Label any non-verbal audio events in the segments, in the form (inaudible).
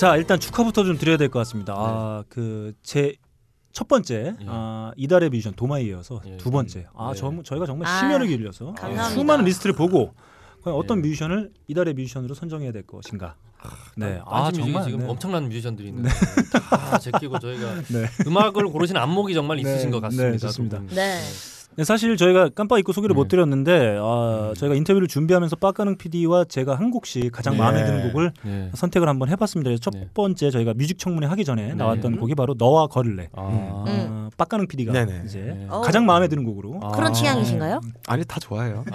자 일단 축하부터 좀 드려야 될 것 같습니다. 아 그 제 첫 번째 예. 아, 이달의 뮤지션 도마에 이어서 예. 두 번째 아 예. 저, 저희가 정말 아, 심혈을 기울여서 감사합니다. 수많은 리스트를 보고 과연 어떤 예. 뮤지션을 이달의 뮤지션으로 선정해야 될 것인가. 네, 아 아, 정말 지금 네. 엄청난 뮤지션들이 있는데 다 제끼고 저희가 (laughs) 네. 음악을 고르신 안목이 정말 네, 있으신 것 같습니다. 네, 좋습니다. 네. 네, 사실 저희가 깜빡 잊고 소개를 네. 못 드렸는데 아, 음. 저희가 인터뷰를 준비하면서 빠까능 PD와 제가 한 곡씩 가장 네. 마음에 드는 곡을 네. 선택을 한번 해봤습니다. 그래서 첫 네. 번째 저희가 뮤직 청문회 하기 전에 네. 나왔던 곡이 바로 너와 걸을래. 아. 음. 빡가능 PD가 네네. 이제 네. 어. 가장 마음에 드는 곡으로 아. 그런 취향이신가요? 아니 다 좋아해요. (laughs)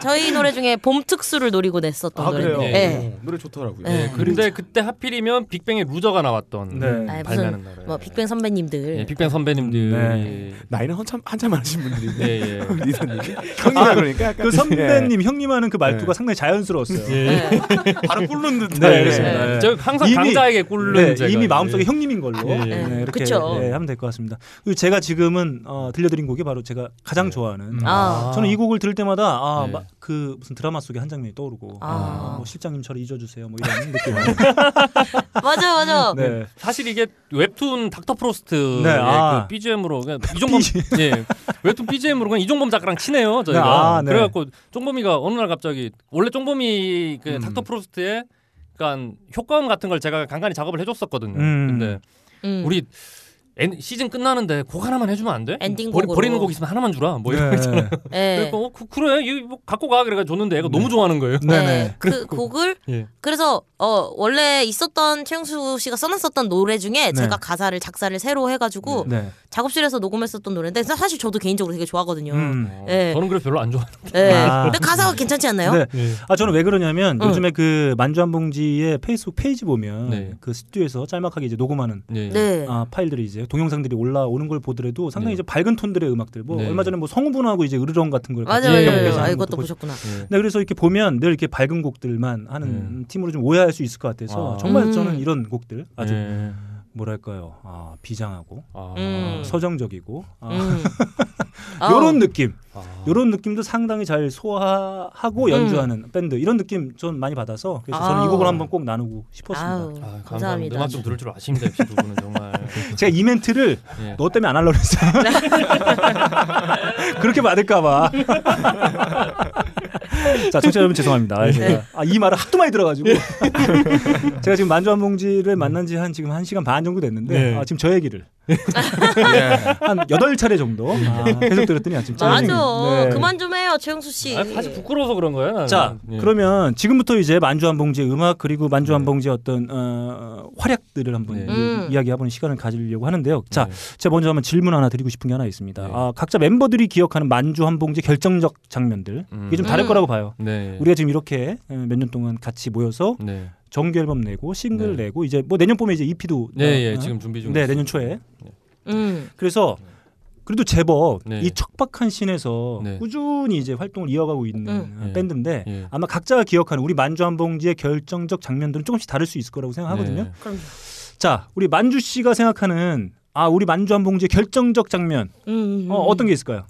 저희 노래 중에 봄 특수를 노리고 냈었던 아. 그래요. 네. 어, 노래 좋더라고요. 네. 네, 근데 그때 하필이면 빅뱅의 Loser가 나왔던 네. 아, 발매하는 무슨 노래. 뭐 빅뱅 선배님들. 예, 빅뱅 선배님들 이 네. 나이는 한참 한참 많으신 분들인데 예, 예. (laughs) 리더님이 형이라 그러니까 약간 그 선배님 형님하는 그 말투가 네. 상당히 자연스러웠어요. 네. (laughs) 바로 꿇는 듯. 네, 그렇습니다. 예. 네. 저 항상 이미- 강자에게 꿇는 네, 이미. 마음속에 형님인 걸로 예, 예. 네, 이렇게 그쵸. 네, 하면 될 것 같습니다. 그리고 제가 지금은 어, 들려드린 곡이 바로 제가 가장 네. 좋아하는 음. 아. 저는 이 곡을 들을 때마다 아, 네. 마- 그 무슨 드라마 속의 한 장면이 떠오르고 아. 아, 뭐 실장님 저를 잊어주세요 뭐 이런 느낌. 맞아 맞아. 네. 사실 이게 웹툰 닥터 프로스트의 네, 아. 그 BGM으로 그냥 이종범 (laughs) 예 웹툰 BGM으로 그냥 이종범 작가랑 친해요 저희가 네, 아, 네. 그래갖고 쫑범이가 어느 날 갑자기 원래 쫑범이 그 음. 닥터 프로스트의 그러니까 효과음 같은 걸 제가 간간히 작업을 해줬었거든요. 음. 근데 음. 우리 엔- 시즌 끝나는데 곡 하나만 해주면 안 돼? 엔딩곡으로. 버리, 버리는 곡 있으면 하나만 주라. 뭐 이런 거 있잖아요. 네. 그래서 어, 그, 그래 이거 뭐 갖고 가 그래가 줬는데 애가 너무 좋아하는 거예요. 네, 네. 네. (laughs) 그 곡을 예. 그래서 어 원래 있었던 최용수 씨가 써놨었던 노래 중에 네. 제가 가사를 작사를 새로 해가지고 네. 작업실에서 녹음했었던 노래인데 사실 저도 개인적으로 되게 좋아하거든요. 음. 어, 네. 저는 그래 별로 안 좋아하는. 네. 아. 근데 가사가 괜찮지 않나요? 네. 예. 아 저는 왜 그러냐면 응. 요즘에 그 만쥬한봉지의 페이스북 페이지 보면 네. 그 스튜디오에서 짤막하게 이제 녹음하는 예. 네. 아, 파일들이 이제 동영상들이 올라오는 걸 보더라도 상당히 네. 이제 밝은 톤들의 음악들 뭐 네. 얼마 전에 뭐 성우분하고 이제 으르렁 같은 걸 같이 맞아요. 예. 예, 연결해서 아, 이것도 것도 보- 보셨구나. 예. 네, 그래서 이렇게 보면 늘 이렇게 밝은 곡들만 하는 팀으로 좀 오해할 수 있을 것 같아서 아. 정말 음. 저는 이런 곡들 아주 예. 뭐랄까요 아, 비장하고 아. 음. 서정적이고 아, 음. (laughs) 이런 느낌 아. 이런 느낌도 상당히 잘 소화하고 음. 연주하는 밴드 이런 느낌 전 많이 받아서 그래서 저는 이. 곡을 한번 꼭 나누고 싶었습니다. 아, 감사합니다. 음악 좀 들을 줄 아십니다, 두 분은 정말. (laughs) 제가 이 멘트를 예. 너 때문에 안 하려고 했어요. (laughs) 그렇게 받을까봐. (laughs) 자, 청취자 여러분 죄송합니다. 아, 제가 아, 이 말을 하도 많이 들어가지고 (laughs) 제가 지금 만주 한 봉지를 만난 지 한 지금 한 시간 반 정도 됐는데 네. 아, 지금 저 얘기를 예. 한 여덟 차례 정도 아, 계속 들었더니 아, 지금 짜증이. 맞아. 네. 그만 좀 해요, 최영수 씨. 아, 사실 부끄러워서 그런 거예요. 나는. 자, 예. 그러면 지금부터 이제 만주 한 봉지의 음악 그리고 만주 한 봉지의 어떤 어, 활약들을 한번 네. 이- 음. 이야기해보는 시간을 가지려고 하는데요. 자, 네. 제가 먼저 한번 질문 하나 드리고 싶은 게 하나 있습니다. 네. 아, 각자 멤버들이 기억하는 만주 한 봉지 결정적 장면들 음. 이게 좀 다를 음. 거라고 봐요. 네. 우리가 지금 이렇게 몇 년 동안 같이 모여서 네. 정규 앨범 내고 싱글 네. 내고 이제 뭐 내년 봄에 이제 EP도 네, 예, 지금 준비 중. 네, 내년 초에. 음. 그래서 그래도 제법 네. 이 척박한 scene에서 네. 꾸준히 이제 활동을 이어가고 있는 음. 네. 밴드인데 예. 아마 각자가 기억하는 우리 만쥬한봉지의 결정적 장면들은 조금씩 다를 수 있을 거라고 생각하거든요. 네. 그럼. 자, 우리 만쥬 씨가 생각하는 아 우리 만쥬한봉지의 결정적 장면 음. 어, 어떤 게 있을까요?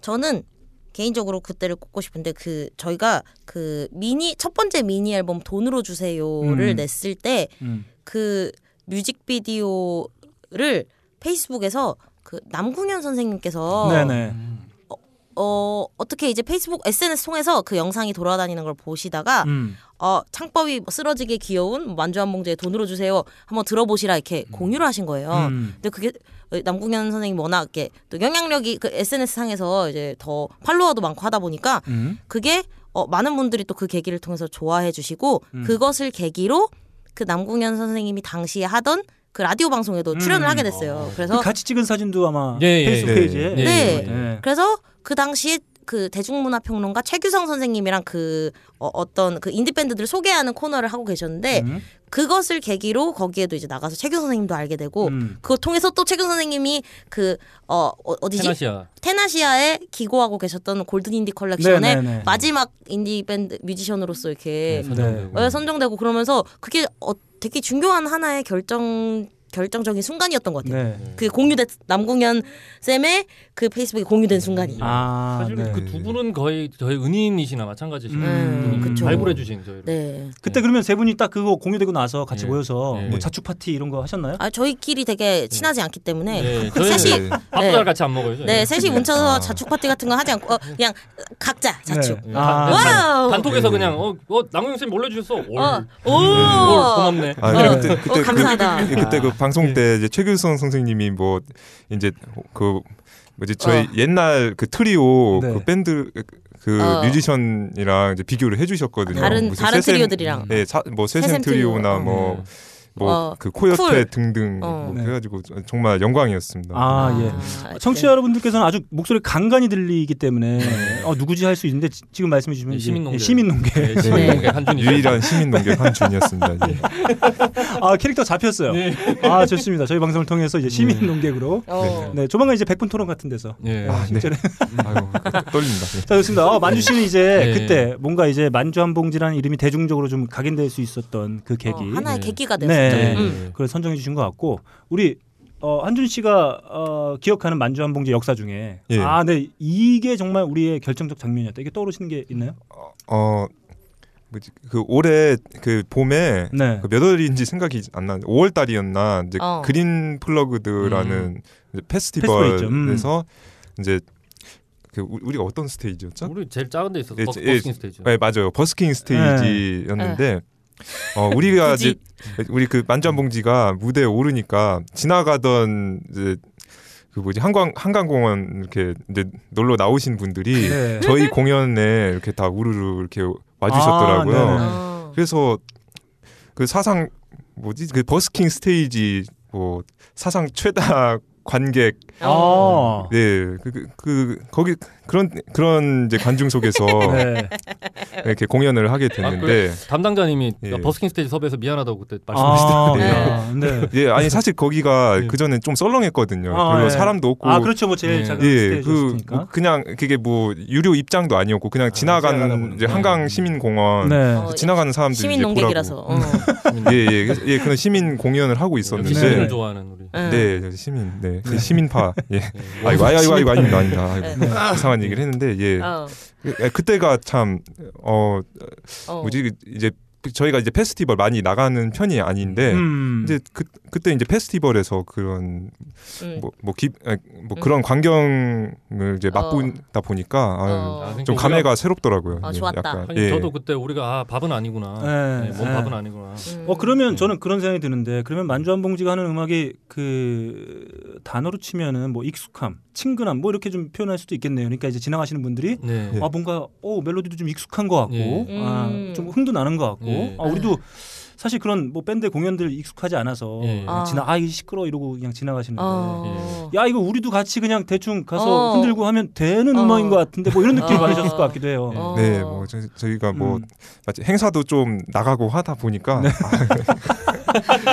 저는 개인적으로 그때를 꼽고 싶은데 그 저희가 그 미니 첫 번째 미니 앨범 돈으로 주세요를 음. 냈을 때 음. 그 뮤직비디오를 페이스북에서 그 남궁현 선생님께서 네네. 어 어떻게 이제 페이스북 SNS 통해서 그 영상이 돌아다니는 걸 보시다가 음. 어 창법이 쓰러지게 귀여운 만주 한 봉지에 돈으로 주세요 한번 들어보시라 이렇게 공유를 하신 거예요. 음. 근데 그게 남궁현 선생님 워낙 이렇게 또 영향력이 그 SNS 상에서 이제 더 팔로워도 많고 하다 보니까 음. 그게 어, 많은 분들이 또 그 계기를 통해서 좋아해 주시고 음. 그것을 계기로 그 남궁현 선생님이 당시에 하던 그 라디오 방송에도 출연을 음. 하게 됐어요. 그 그래서 같이 찍은 사진도 아마 예, 예, 페이스북 예. 페이지에 예, 네. 예, 예. 그래서 그 당시에 그 대중문화평론가 최규성 선생님이랑 그 어떤 그 인디 밴드들을 소개하는 코너를 하고 계셨는데 음. 그것을 계기로 거기에도 이제 나가서 최규성 선생님도 알게 되고 음. 그거 통해서 또 최규성 선생님이 그 어 어디지 텐아시아. 텐아시아에 기고하고 계셨던 Golden Indie Collection의 네네네. 마지막 인디 밴드 뮤지션으로서 이렇게 네, 선정되고. 어, 선정되고 그러면서 그게 어, 되게 중요한 하나의 결정 결정적인 순간이었던 것 같아요. 네. 그 공유된 남궁현 쌤의 그 페이스북에 공유된 순간이. 아, 사실 네. 그두 분은 거의 저희 은인이시나 마찬가지신 음, 분이 그쵸. 발굴해 주신 저희. 네. 그때 그러면 세 분이 딱 그거 공유되고 나서 같이 예. 모여서 예. 뭐 자축 파티 이런 거 하셨나요? 아 저희끼리 되게 친하지 않기 때문에 네, 그 셋이 네. 밥도 네. 잘 같이 안 먹어요. 저희. 네 셋이 뭉쳐서 아. 자축 파티 같은 거 하지 않고 어, 그냥 각자 자축. 네. 예, 아. 단- 네. 그냥 어, 어 남경 쌤 몰래 주셨어. 올. 어, 오. 올, 고맙네. 아, 어. 그때 그때 어, 감사하다. 그, 그때 그 방송 때 이제 최규성 선생님이 뭐 이제 그 뭐지 저희 어. 옛날 그 트리오 네. 그 밴드 그 어. 뮤지션이랑 이제 비교를 해주셨거든요. 다른 무슨 다른 세샘- 트리오들이랑. 네, 사, 뭐 세샘 세샘 트리오. 트리오나 어. 뭐뭐 어, 그 코요태 쿨. 등등 어. 뭐 네. 그래가지고 정말 영광이었습니다. 아, 예. 아, 청취자 여러분들께서는 아주 목소리 간간히 들리기 때문에 어, 누구지 할 수 있는데 지금 말씀해 주시면 네, 시민논객. 시민논객. 네, 시민논객 한준희. 유일한 시민 논객 한준이었습니다. 예. 아 캐릭터 잡혔어요. 네. 아 좋습니다. 저희 방송을 통해서 이제 시민 농객으로 어. 네 조만간 이제 백분 토론 같은 데서 예. 아, 네. 아이고 떨린다. 예. 자 좋습니다. 어, 만주 씨는 이제 네. 그때 뭔가 이제 만주 한 봉지라는 이름이 대중적으로 좀 각인될 수 있었던 그 계기. 어, 하나의 네. 계기가 네. 됐었죠. 네. 음. 그걸 선정해 주신 것 같고 우리 어, 한준 씨가 어, 기억하는 만주 한봉지 역사 중에 예. 아, 네 이게 정말 우리의 결정적 장면이었다. 이게 떠오르시는 게 있나요? 어 뭐지 그 올해 그 봄에 네. 그 몇 월인지 생각이 안 나는데 5월 달이었나 이제 어. 그린 플러그드라는 음. 이제 페스티벌 있죠. 음. 페스티벌에서 이제 그 우- 우리가 어떤 스테이지였죠? 우리 제일 작은 데 있었어. 예, 버스, 예, 버스킹 스테이지. 네 맞아요 버스킹 스테이지였는데 어 우리가 이제 우리 그 만쥬한봉지가 무대에 오르니까 지나가던 이제 그 뭐지 한강 한강공원 이렇게 이제 놀러 나오신 분들이 네. 저희 공연에 이렇게 다 우르르 이렇게 와주셨더라고요. 아, 네네. 어. 그래서 그 사상 뭐지 그 버스킹 스테이지 뭐 사상 최다 관객 아. 네그그 그, 거기 그런 그런 이제 관중 속에서 (laughs) 네. 이렇게 공연을 하게 아, 됐는데 담당자님이 예. 버스킹 스테이지 섭외해서 미안하다고 그때 아, 말씀하시더라고요. 네. 예 아니 사실 거기가 예. 그 전에 좀 썰렁했거든요. 아, 별로 예. 사람도 없고 아 그렇죠 뭐 제일 예. 작은 예, 그 스테이지였으니까. 뭐 그냥 그게 뭐 유료 입장도 아니었고 그냥 지나가는 보니까. 이제 한강 시민 공원 네. 어, 지나가는 사람들이 시민 농객이라서. 보라고. 어. (laughs) 예, 예, 예, 그런 시민 공연을 하고 있었는데 시민을 좋아하는. 네, 시민, 네, 그 시민파. 예. 예. 아이고, 아이고, 아이고, 아이고, 아닙니다, 아닙니다. 아이고, 네. 이상한 얘기를 했는데, 예. 어. 예, 그때가 참, 어, 어. 뭐지, 이제 저희가 이제 페스티벌 많이 나가는 편이 아닌데, 음. 이제 그, 그때 이제 페스티벌에서 그런, 음. 뭐, 뭐, 기, 아, 뭐 음. 그런 광경을 이제 어. 맛보다 보니까, 아유, 어. 아, 좀 감회가 새롭더라고요. 어, 예, 좋았다. 약간, 아니, 예. 저도 그때 우리가 아, 밥은 아니구나. 네. 네, 몸 네. 밥은 아니구나. 음. 어 그러면 네. 저는 그런 생각이 드는데 그러면 만주 한 봉지가 하는 음악이 그 단어로 치면은 뭐 익숙함, 친근함 뭐 이렇게 좀 표현할 수도 있겠네요. 그러니까 이제 지나가시는 분들이 네. 예. 아 뭔가 어 멜로디도 좀 익숙한 것 같고 예. 아, 음. 좀 흥도 나는 것 같고 예. 아, 우리도 사실 그런 뭐 밴드 공연들 익숙하지 않아서 예. 그냥 지나 아이 시끄러 이러고 그냥 지나가시는데 어. 야 이거 우리도 같이 그냥 대충 가서 어. 흔들고 하면 되는 어. 음악인 것 같은데 뭐 이런 느낌 을 어. 받으셨을 것 같기도 해요. 어. 네, 뭐 저, 저희가 뭐 음. 행사도 좀 나가고 하다 보니까 아,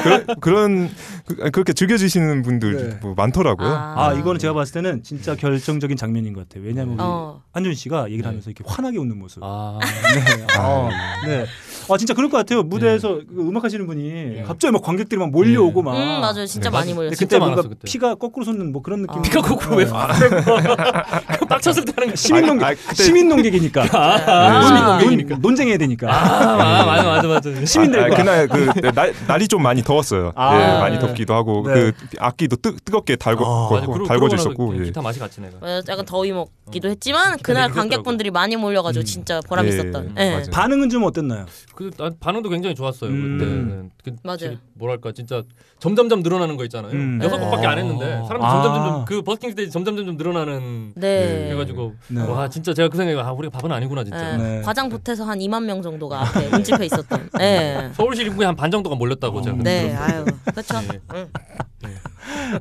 그런 그런 그, 그렇게 즐겨주시는 분들 네. 뭐 많더라고요. 아 이거는 제가 봤을 때는 진짜 결정적인 장면인 것 같아요. 왜냐하면 우리 어. 한준 씨가 얘기를 네. 하면서 이렇게 환하게 웃는 모습. 아, 네. 어, 네. 아 진짜 그럴 것 같아요. 무대에서 그 음악 하시는 분이 갑자기 막 관객들이 막 몰려오고 막. 음 맞아요. 진짜 네. 많이 맞아. 몰렸어. 근데 진짜 그때 뭔가 많았어, 그때. 피가 거꾸로 솟는 뭐 그런 느낌. 아. 피가 거꾸로 왜 봐? (laughs) 빡쳤을 때 하는 거. 시민 농객 아, 그때- 시민 논객이니까. 아. 논, 논, 논 쟁해야 되니까. 아, 맞아, 맞아, 맞아. 시민들과. 아, 아, 그날 그 (laughs) 날, 날이 좀 많이 더웠어요. 아. 예, 많이 덥기도 하고 네. 그 악기도 뜨, 뜨겁게 달고 아. 맞아, 달궈주셨고 그러고 나서 예. 기타 맛이 같이 내가. 어, 약간 더위 먹기도 했지만 그날. 관객분들이 많이 몰려가지고 음. 진짜 보람 예, 있었던. 예. 반응은 좀 어땠나요? 그 아, 반응도 굉장히 좋았어요. 음. 그때는. 그, 맞아요. 뭐랄까 진짜 점점점 늘어나는 거 있잖아요. 음. 여섯 네. 곡밖에 안 했는데 사람들이 아. 점점점 그 버스킹 스테이지 점점점 늘어나는. 네. 그래가지고 네. 와 진짜 제가 그 생각이 아 우리가 밥은 아니구나 진짜. 예. 네. 과장 보태서 한 2만 명 정도가 앞에 운집해 있었던. 예. 서울시 인구의 한 반 정도가 몰렸다고 제가. 네. 아유, 그렇죠. 예. 응.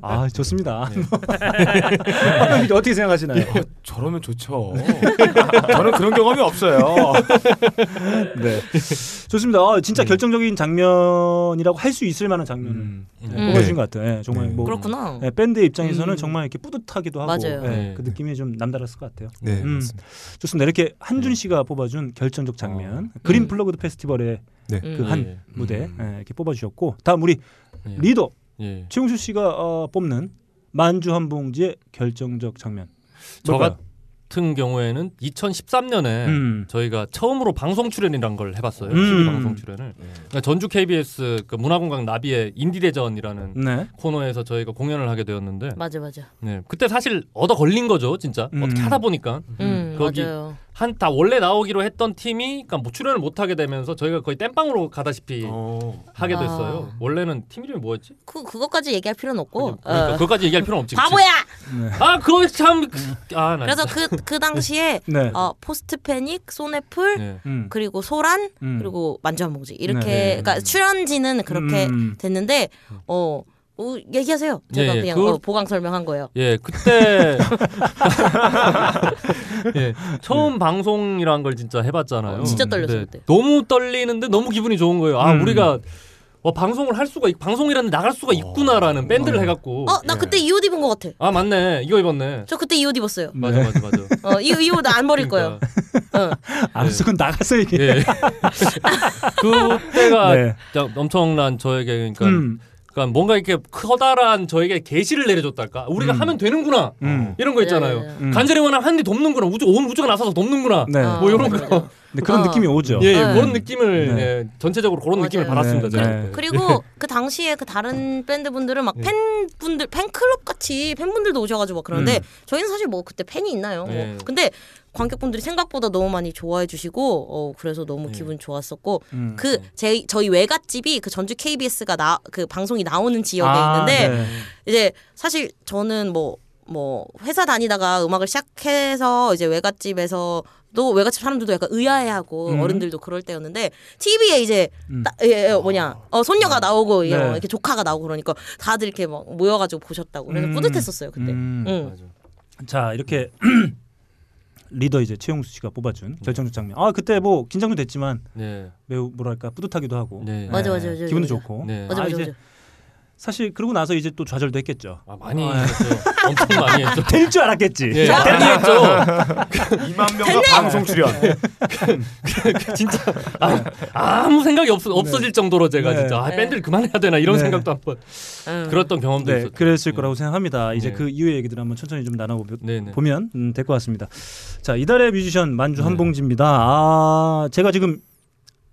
아 좋습니다. 네. (laughs) 아, 어떻게 생각하시나요? 저러면 좋죠. 저는 그런 경험이 없어요. (laughs) 네. (laughs) 좋습니다. 아, 진짜 네. 결정적인 장면이라고 할 수 있을 만한 장면을 음. 네, 음. 뽑아주신 것 같아요. 예, 정말 네. 뭐 그렇구나. 예, 밴드 입장에서는 음. 정말 이렇게 뿌듯하기도 하고 맞아요. 예, 네. 그 느낌이 좀 남달랐을 것 같아요. 네, 음. 맞습니다. 좋습니다. 이렇게 한준희 네. 씨가 뽑아준 결정적 장면 그린 플러그드 페스티벌의 네. 음. 그 한 예. 무대 음. 예, 이렇게 뽑아주셨고 다음 우리 예. 리더 예. 최용수 씨가 어, 뽑는 만주 한 봉지의 결정적 장면. 저 뭘까요? 같은 경우에는 2013년에 음. 저희가 처음으로 방송 출연이란 걸 해봤어요. 음. TV 방송 출연을. 그러니까 전주 KBS 그 문화공강 나비의 인디대전이라는 네. 코너에서 저희가 공연을 하게 되었는데 맞아 맞아. 네. 그때 사실 얻어 걸린 거죠, 진짜. 음. 어떻게 하다 보니까 음, 거기 맞아요. 한다 원래 나오기로 했던 팀이 그러니까 뭐 출연을 못 하게 되면서 저희가 거의 땜빵으로 가다시피 어. 하게 아. 됐어요. 원래는 팀 이름이 뭐였지? 그 그것까지 얘기할 필요는 없고. 그러니까 어. 그거까지 얘기할 필요는 없지. 바보야. 아, 그거 참 아, 나 그래서. 그그 당시에 네. 어, 포스트 패닉, 소네풀 네. 음. 그리고 소란 음. 그리고 만주한봉지 이렇게 네. 그러니까 출연진은 그렇게 음. 됐는데 어, 어 얘기하세요. 제가 예, 예. 그냥 그- 어, 보강 설명한 거예요. 예, 그때 (laughs) 예, 처음 방송이란 걸 진짜 해봤잖아요. 어, 진짜 떨렸어요, 네, 그때. 너무 떨리는데 너무 기분이 좋은 거예요. 아, 음. 우리가 어, 방송을 할 수가 있, 방송이라는 나갈 수가 있구나라는 밴드를 해갖고. 어나 예. 그때 이 옷 입은 것 같아. 아 맞네, 이거 입었네. 저 그때 이 옷 입었어요. 맞아, 맞아, 맞아. (laughs) 어, 이, 이 옷 안 버릴 거예요. 어. 알았어, 그건 나가서 얘기해. 예. (laughs) 그때가 네. 진짜 엄청난 저에게 그러니까, 음. 그러니까 뭔가 이렇게 커다란 저에게 계시를 내려줬달까. 우리가 음. 하면 되는구나. 음. 이런 거 있잖아요. 맞아요, 맞아요. 음. 간절히 원하면 한디 돕는구나. 우주 온 우주가 나서서 돕는구나. 네. 어, 뭐 이런 맞아, 거. 근데 그런 어. 느낌이 오죠. 예, 예, 네. 그런 느낌을 네. 예, 전체적으로 그런 느낌을 맞아요. 받았습니다. 네, 제가. 네. 그리고 (laughs) 그 당시에 그 다른 밴드 분들은 막 예. 팬분들 팬클럽 같이 팬분들도 오셔가지고 막 그러는데 음. 저희는 사실 뭐 그때 팬이 있나요? 뭐. 예. 근데 관객분들이 생각보다 너무 많이 좋아해 주시고 어 그래서 너무 예. 기분 좋았었고 음. 그 제 저희 외갓집이 그 전주 KBS가 나 그 방송이 나오는 지역에 아, 있는데 네. 이제 사실 저는 뭐뭐 회사 다니다가 음악을 시작해서 이제 외갓집에서 또 외갓집 사람들도 약간 의아해하고 음. 어른들도 그럴 때였는데 TV에 이제 음. 따- 예, 예, 뭐냐 어 손녀가 나오고 예, 네. 이렇게 조카가 나오고 그러니까 다들 이렇게 막 모여가지고 보셨다고 그래서 음. 뿌듯했었어요 그때. 음. 응. 맞아. 자 이렇게 (clears throat) 리더 이제 최용수 씨가 뽑아준 결정적 장면. 아 그때 뭐 긴장도 됐지만 네. 매우 뭐랄까 뿌듯하기도 하고. 네. 맞아, 맞아, 맞아, 기분도 맞아. 좋고. 네. 맞아 아, 맞아 이제 맞아. 사실 그러고 나서 이제 또 좌절도 했겠죠. 아, 많이 아, 했죠. 엄청 많이 (laughs) 했죠. 될 줄 알았겠지. 예, 많이 했죠. (laughs) 2만 명과 방송 출연. (laughs) 진짜 아, 아무 생각이 없, 없어질 정도로 제가 네. 진짜 아, 네. 밴드를 그만해야 되나 이런 네. 생각도 한번 응. 그랬던 경험도 네, 있었죠. 그랬을 네. 거라고 생각합니다. 이제 네. 그 이후의 얘기들 한번 천천히 좀 나눠보면 네, 네. 보면 음, 될것 같습니다. 자 이달의 뮤지션 만주 네. 한봉지입니다. 아 제가 지금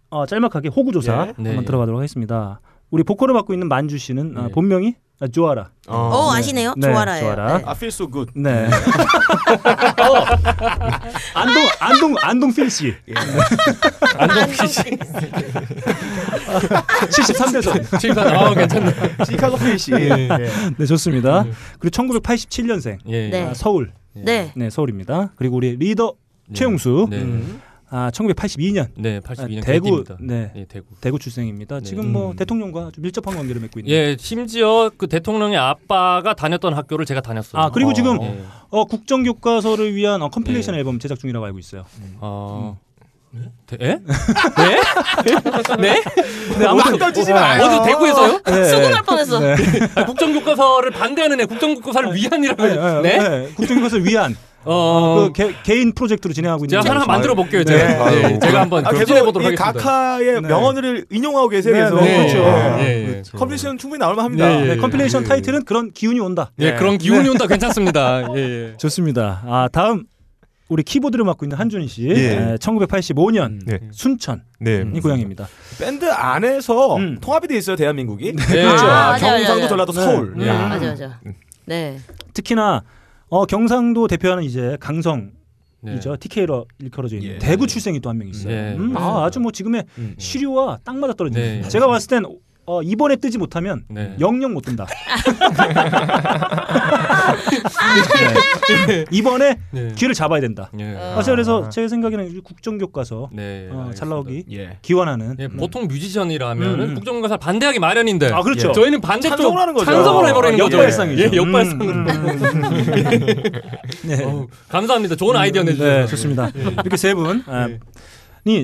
어, 짤막하게 호구 조사 예. 한번 네. 들어가도록 하겠습니다. 우리 보컬을 맡고 있는 만주 씨는 아, 네. 본명이 아, 조아라. 어 네. 아시네요. 네, 조아라예요. 조아라. 네. I feel so good. 네. 어. (laughs) 안동 안동 안동 필 씨. 안동 PC 73대선. 칠판 아 괜찮네. 시카고 필시. 네 좋습니다. 그리고 1987년생 예. 네. 아, 서울. 네. 네 서울입니다. 그리고 우리 리더 네. 최용수. 네. 음. 아 1982년 네, 아, 82년 대구 개띠입니다. 네 예, 대구. 대구 출생입니다. 네. 지금 뭐 음. 대통령과 아주 밀접한 관계를 맺고 있는. 예, 심지어 그 대통령의 아빠가 다녔던 학교를 제가 다녔어요. 아 그리고 어. 지금 예. 어, 국정 교과서를 위한 어, compilation 네. 앨범 제작 중이라고 알고 있어요. 아. 대- 예? 네? (laughs) 네? 네, 아무튼 떠지지 어, 마요. 어디 대구에서요? 네. 수긍할 뻔했어. 네. 아, 국정교과서를 반대하는 애 국정교과서를 위한이라고. 네, 네, 네? 네. 국정 교과서를 위한 어. 그 개, 개인 프로젝트로 진행하고 있는. 제가 하나. 만들어 볼게요. 네. 제가. 아유, 예, 제가 한번 아, 계속 보도록 이 하겠습니다. 각하의 네. 명언을 인용하고 계세요. 네, 계속. 네, 그렇죠. 예, 예, 예. 컴필은 충분히 나올 만 합니다. 네, 네, 예, compilation 예, 타이틀은 그런 기운이 온다. 예, 네. 그런 기운이 온다 괜찮습니다. 예, 예. (laughs) 좋습니다. 아 다음 우리 키보드를 맡고 있는 한준희 씨. 예. 네, 1985년 네. 순천이 네. 고향입니다. 밴드 안에서 음. 통합이 돼 있어요 대한민국이. 예. 아, 아, 맞아, 경상도 맞아. 전라도 네. 서울. 네. 야. 맞아 맞아. 네. 특히나 어, 경상도 대표하는 이제 강성 이죠. 네. TK로 일컬어져 있는 예. 대구 출생이 또 한 명 있어요. 네. 음, 아, 아주 뭐 지금의 음. 시류와 딱 맞아 떨어지는. 네. 제가 봤을 땐 어, 이번에 뜨지 못하면 네. 영영 못 뜬다. 네. (laughs) 이번에 네. 기회를 잡아야 된다. 예. 어. 사실 그래서 제 생각에는 이 국정교과서 네. 어. 잘 나오기 예. 기원하는. 예, 보통 뮤지션이라면 음, 음. 은 국정교과서 반대하기 마련인데 아 그렇죠. 저희는 반대쪽 찬성을 하는 거죠. 찬성을 해버리는 어, 거죠. 역발상이죠. 예, 역발상으로. 음, 음, 음. (laughs) 네. 어우, 감사합니다. 좋은 아이디어 네, 내주셔서. 좋습니다. 이렇게 세 분. 아, 예. 이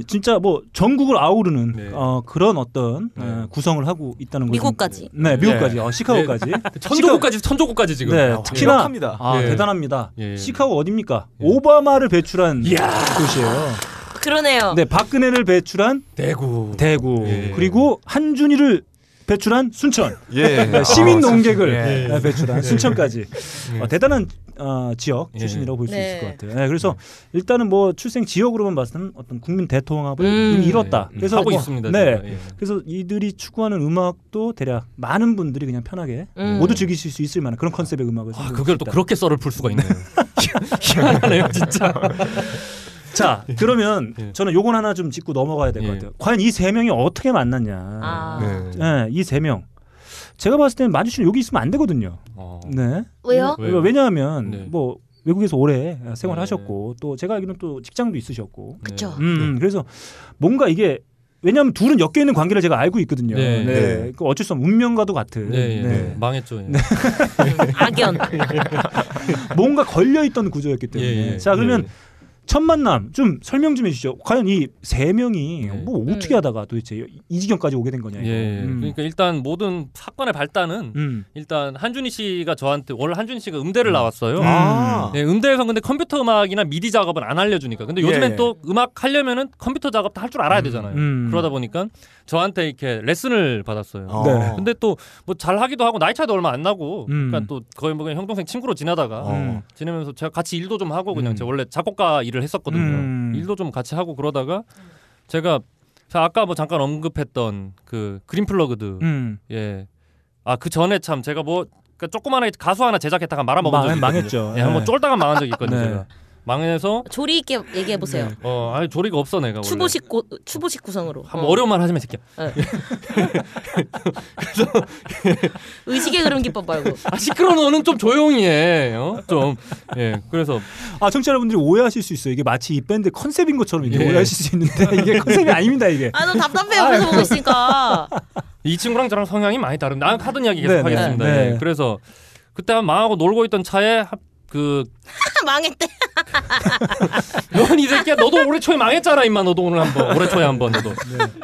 진짜 뭐 전국을 아우르는 네. 어, 그런 어떤 네. 어, 구성을 하고 있다는 거죠. 미국까지. 네, 미국까지. 어, 시카고까지. 천조국까지 천조국까지 지금. 네, 아, 특히나 완벽합니다. 아, 예. 대단합니다. 예. 시카고 어딥니까? 예. 오바마를 배출한 곳이에요. 그러네요. 네, 박근혜를 배출한 대구. 대구. 예. 그리고 한준희를 배출한 순천. 예. 네, 시민 아, 농객을 예. 네, 배출한 순천까지 어, 대단한 어, 지역 예. 출신이라고 볼수 네. 있을 것 같아요. 네, 그래서 일단은 뭐 출생 지역으로만 봤을 때는 어떤 국민 대통합을 음. 이미 이뤘다. 예, 그래서 하고 뭐, 있습니다. 네. 예. 그래서 이들이 추구하는 음악도 대략 많은 분들이 그냥 편하게 음. 모두 즐기실 수 있을 만한 그런 컨셉의 음악을 아, 그걸 또 있다. 그렇게 썰을 풀 수가 있네요. (laughs) 희한하네요, 진짜. (laughs) 자 그러면 예. 저는 요건 하나 좀 짚고 넘어가야 될것 예. 같아요. 과연 이 세 명이 어떻게 만났냐? 아. 네. 네, 이세 명. 제가 봤을 때는 만주 씨는 여기 있으면 안 되거든요. 어. 네. 왜요? 왜요? 왜냐하면 네. 뭐 외국에서 오래 생활하셨고 네. 또 제가 알기로는 또 직장도 있으셨고. 그쵸. 음, 그래서 뭔가 이게 왜냐하면 둘은 엮여 있는 관계를 제가 알고 있거든요. 네. 네. 그 어쩔 수 없는 운명과도 같은. 네, 예. 네. 망했죠. 예. (laughs) 악연. (laughs) 뭔가 걸려 있던 구조였기 때문에. 예, 예. 자 그러면 예. 첫 만남 좀 설명 좀 해주시죠. 과연 이 세 명이 네. 뭐 어떻게 음. 하다가 도대체 이 지경까지 오게 된 거냐. 이거. 예. 음. 그러니까 일단 모든 사건의 발단은 음. 일단 한준희 씨가 저한테 원래 한준희 씨가 음대를 나왔어요. 아. 네, 음대에서 근데 컴퓨터 음악이나 미디 작업은 안 알려주니까. 근데 요즘엔 예. 또 음악 하려면은 컴퓨터 작업도 할줄 알아야 되잖아요. 음. 그러다 보니까 저한테 이렇게 레슨을 받았어요. 어. 네. 근데 또 뭐 잘하기도 하고 나이 차이도 얼마 안 나고 음. 그러니까 또 거의 뭐 그냥 형 동생 친구로 지내다가 어. 음. 지내면서 제가 같이 일도 좀 하고 그냥 음. 제가 원래 작곡가 일을 했었거든요. 음. 일도 좀 같이 하고 그러다가 제가 자 아까 뭐 잠깐 언급했던 그 그린 플러그드 음. 예. 아 그 전에 참 제가 뭐 그러니까 조그마한 가수 하나 제작했다가 말아먹은 망- 적이 있거든요. 망했죠. 예, 한번 네. 쫄딱 망한 적이 있거든요. 네. 제가. 망해서 조리 있게 얘기해 보세요. 어 아니 조리가 없어 내가. 추보식 고, 추보식 구성으로. 한번 어. 어려운 말 하지 마이 새끼야. (laughs) 의식의 흐름 기법 말고. 아 시끄러 너는 좀 조용히 해. 어? 좀. 예. 그래서 아 청취자 여러분들이 오해하실 수 있어요. 이게 마치 이 밴드 컨셉인 것처럼 이렇게 예. 오해하실 수 있는데 (laughs) 이게 컨셉이 아닙니다 이게. 아 너무 답답해 옆에서 보고 있으니까. 이 친구랑 저랑 성향이 많이 다른데 아, 하던 이야기 계속 네, 네, 하겠습니다. 네. 예. 그래서 그때 한 망하고 놀고 있던 차에 하- 그 (laughs) 망했대. (laughs) 넌이 새끼야 너도 올해 초에 망했잖아 임마 너도 오늘 한번 올해 초에 한번 너도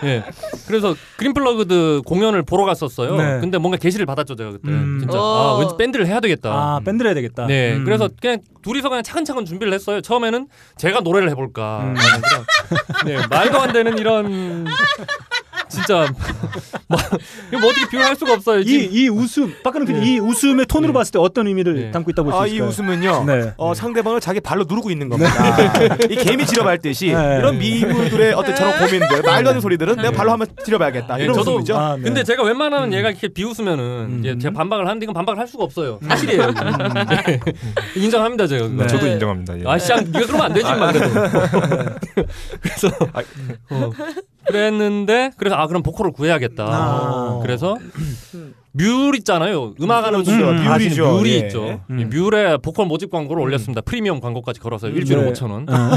예 그래서 그린플러그드 공연을 보러 갔었어요 네. 근데 뭔가 계시를 받았죠 제가 그때 음. 진짜 어. 아 왠지 밴드를 해야 되겠다 아 밴드를 해야 되겠다. 네 음. 그래서 그냥 둘이서 그냥 차근차근 준비를 했어요 처음에는 제가 노래를 해볼까 음. 네 말도 안 되는 이런 진짜 뭐, 이거 뭐 어떻게 비교할 수가 없어요 이, 이 웃음, 박근혜 PD, 이 웃음의 톤으로 네. 봤을 때 어떤 의미를 네. 담고 있다 고 볼수 아, 이 있을까요? 웃음은요. 네. 어, 상대방을 자기 발로 누르고 있는 겁니다. 이 개미 지려밟듯이 네. 이런 미인물들의 어떤 저런 고민들, 말도 안 되는 소리들은 내가 발로 한번 지려봐야겠다. 예, 이런 저도- 웃음이죠. 아, 네. 근데 제가 웬만하면 얘가 이렇게 비웃으면은 음. 이제 제가 반박을 하는데 이건 반박을 할 수가 없어요. 사실이에요. 이건. 네. 인정합니다 제가. 네. 저도 인정합니다. 예. 아, 씨, 네가 그러면 안 되지, 막 그래도. (laughs) 그래서 어, 그랬는데 그래서 아 그럼 보컬을 구해야겠다. 아. 그래서 뮬 있잖아요. 음악하는. 분들 뮬이죠. 아시는 뮬이 예. 있죠. 음. 이 뮬의 보컬 모집 광고를 올렸습니다. 프리미엄 광고까지 걸어서 일주일에 네. 5천 원. 어.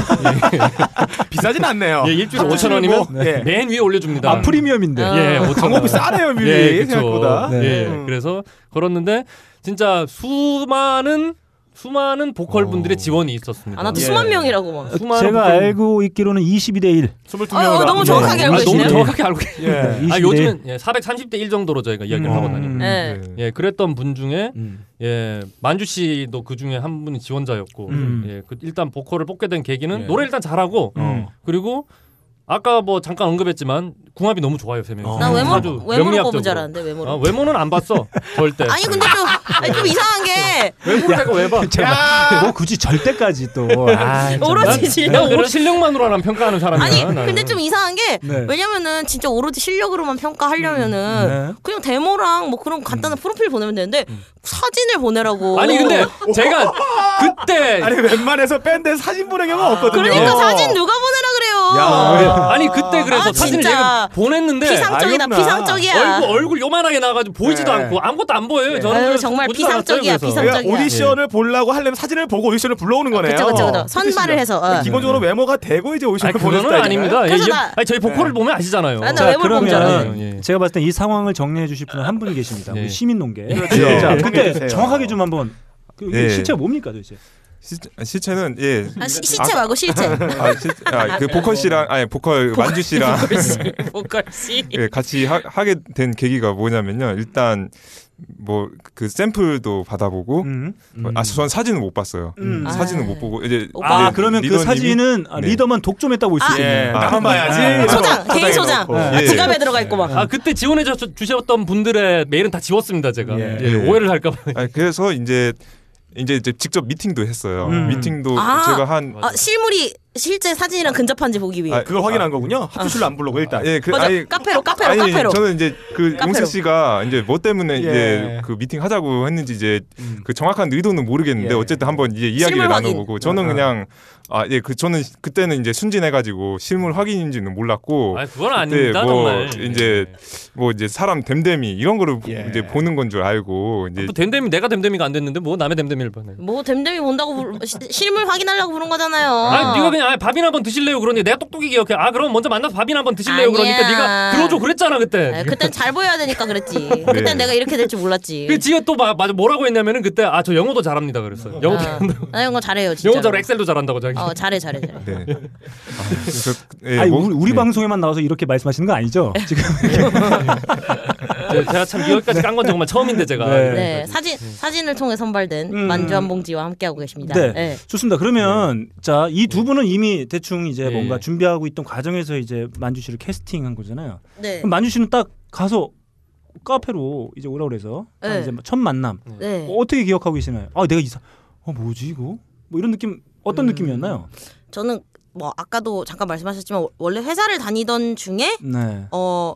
(laughs) 비싸진 않네요. 예, 일주일에 한 5천 원이면 뭐, 예. 맨 위에 올려줍니다. 아 프리미엄인데. 어. 예, 5천 원. 광고비 싸네요, 뮬이. 예. 생각보다. 네. 예, 음. 그래서 걸었는데 진짜 수많은 수많은 보컬 분들의 지원이 있었습니다. 아 나도 예. 수만 명이라고 막. 수많은 제가 보컬- 알고 있기로는 22대 1. 22명이다. 어, 어, 너무 정확하게 알고 아, 너무 계시네요. 정확하게 알고 계세요. 예. 네, 22대 아 1. 요즘은 예, 430대 1 정도로 저희가 이야기를 음. 하고 다니고. 네. 예, 그랬던 분 중에 음. 예, 만주 씨도 그 중에 한 분이 지원자였고, 음. 예, 그 일단 보컬을 뽑게 된 계기는 예. 노래 일단 잘하고, 음. 그리고 아까 뭐 잠깐 언급했지만 궁합이 너무 좋아요 세 명이. 어. 나 외모 아주 외모로 알았는데 외모로. 아, 외모는 안 봤어 절대. 아니 근데 좀 아니 좀 이상한 게 외모를 내가 왜 봐? 제가 뭐 굳이 절대까지 또. 아, (laughs) 참. 오로지 난 실력. 오로지 실력만으로 난 평가하는 사람이야. 아니 나는. 근데 좀 이상한 게 네. 왜냐면은 진짜 오로지 실력으로만 평가하려면은 네. 그냥 데모랑 뭐 그런 간단한 프로필 보내면 되는데 사진을 보내라고. 아니 근데 제가 (laughs) 그때 아니 웬만해서 밴드에 사진 보낸 경우가 없거든요. 그러니까 사진 누가 보내라. 야. 아니 그때 그래서 아, 사진을 진짜. 제가 보냈는데 피상적이다. 피상적이야. 얼굴 얼굴 요만하게 나가지고 보이지도 네. 않고 아무것도 안 보여요. 저는 아유, 그래서 정말 보지도 않았어요, 피상적이야, 그래서. 피상- 그러니까. 오디션을 보려고 하려면 사진을 보고 오디션을 불러오는 거네요. 그쵸 그쵸 그쵸. 선발을. 해서. 어. 기본적으로 외모가 되고 이제 오디션을 보는 그거는. 아닙니다. 예, 그래서 이- 나- 아니 저희 보컬을 보면 아시잖아요. 아, 나 자, 외모를 보면 줄 그러면. 예. 제가 봤을 때 이 상황을 정리해 주실 분은 한 분 계십니다. 예. 우리 시민 농계. 그렇죠. 자, 정리해 그때 주세요. 정확하게 좀 한번 그 예. 실체가 뭡니까 도대체? 시체, 시체 는 예. 아, 시, 시체 말고 실체. 아, 시, 아, 그 보컬 씨랑 아니 보컬 만주 씨랑 보컬 씨. (laughs) 예, 같이 하, 하게 된 계기가 뭐냐면요. 일단 뭐그 샘플도 받아보고 음. 아, 전 사진은 못 봤어요. 음. 사진은 아. 못 보고 이제 오빠. 아 그러면 그 사진은 아, 네. 리더만 독점했다 고 볼수 아. 있겠네요. 예, 아. 나만 봐야지. 아. 소장, 개인 소장. 예. 지갑에 들어가 있고 막. 아 그때 지원해 주, 주셨던 분들의 메일은 다 지웠습니다 제가 예. 예, 오해를 할까봐 아, 그래서 이제 이제 이제 직접 미팅도 했어요. 음. 미팅도 아. 제가 한 아, 실물이 실제 사진이랑 근접한지 보기 위해. 아, 그걸 확인한 거군요. 합주실로 안 부르고 일단. 예, 그, 맞아. 아니, 카페로 카페로 아니 카페로. 저는 이제 그 카페로. 용세 씨가 이제 뭐 때문에 예. 이제 그 미팅 하자고 했는지 이제 음. 그 정확한 의도는 모르겠는데 예. 어쨌든 한번 이제 이야기를. 나눠보고 저는 아. 그냥 아 예 그 저는 그때는 이제 순진해가지고 실물 확인인지는 몰랐고 아 그건 아닙니다 뭐 정말 이제 뭐 이제 사람 댐댐이 이런 거를 예. 이제 보는 건 줄 알고 이제 뭐 댐댐이 내가 댐댐이가 안 됐는데 뭐 남의 댐댐이를 보네 뭐 댐댐이 본다고 부르- 시- 실물 확인하려고 부른 거잖아요. 아, 네가 그냥 아, 밥이나 한번 드실래요? 그러니 내가 똑똑히 기억해. 아, 그럼 먼저 만나서 밥이나 한번 드실래요? 그러니까 아니야. 네가 들어줘 그랬잖아 그때. 아, 그땐 잘 보여야 되니까 그랬지. (laughs) 그땐 네. 내가 이렇게 될 줄 몰랐지. 그 지가 또 마, 맞아 뭐라고 했냐면은 그때 아 저 영어도 잘합니다 그랬어요. 영어도 아, 나 이런 거 잘해요 진짜. 영어 잘 엑셀도 잘한다고 자기. 어 잘해 잘해 잘해. 네. (laughs) 아, 그래서, 예, 아니 뭐- 우리, 우리 네. 방송에만 나와서 이렇게 말씀하시는 거 아니죠? 지금 (laughs) 제- 제가 참 여기까지 깐 건 정말 처음인데 제가. 네. 네 사진 사진을 통해 선발된 음. 만주 한 봉지와 함께하고 계십니다. 네. 네. 좋습니다. 그러면 자 이 두 분은 이미 대충 이제 예. 뭔가 준비하고 있던 과정에서 이제 만주 씨를 캐스팅한 거잖아요. 네. 그럼 만주 씨는 딱 가서 카페로 이제 오라 그래서 딱 네. 이제 첫 만남 네. 어, 어떻게 기억하고 계시나요? 아 내가 이사 어 뭐지 이거 뭐 이런 느낌 어떤 음. 느낌이었나요? 저는 뭐 아까도 잠깐 말씀하셨지만 원래 회사를 다니던 중에 네. 어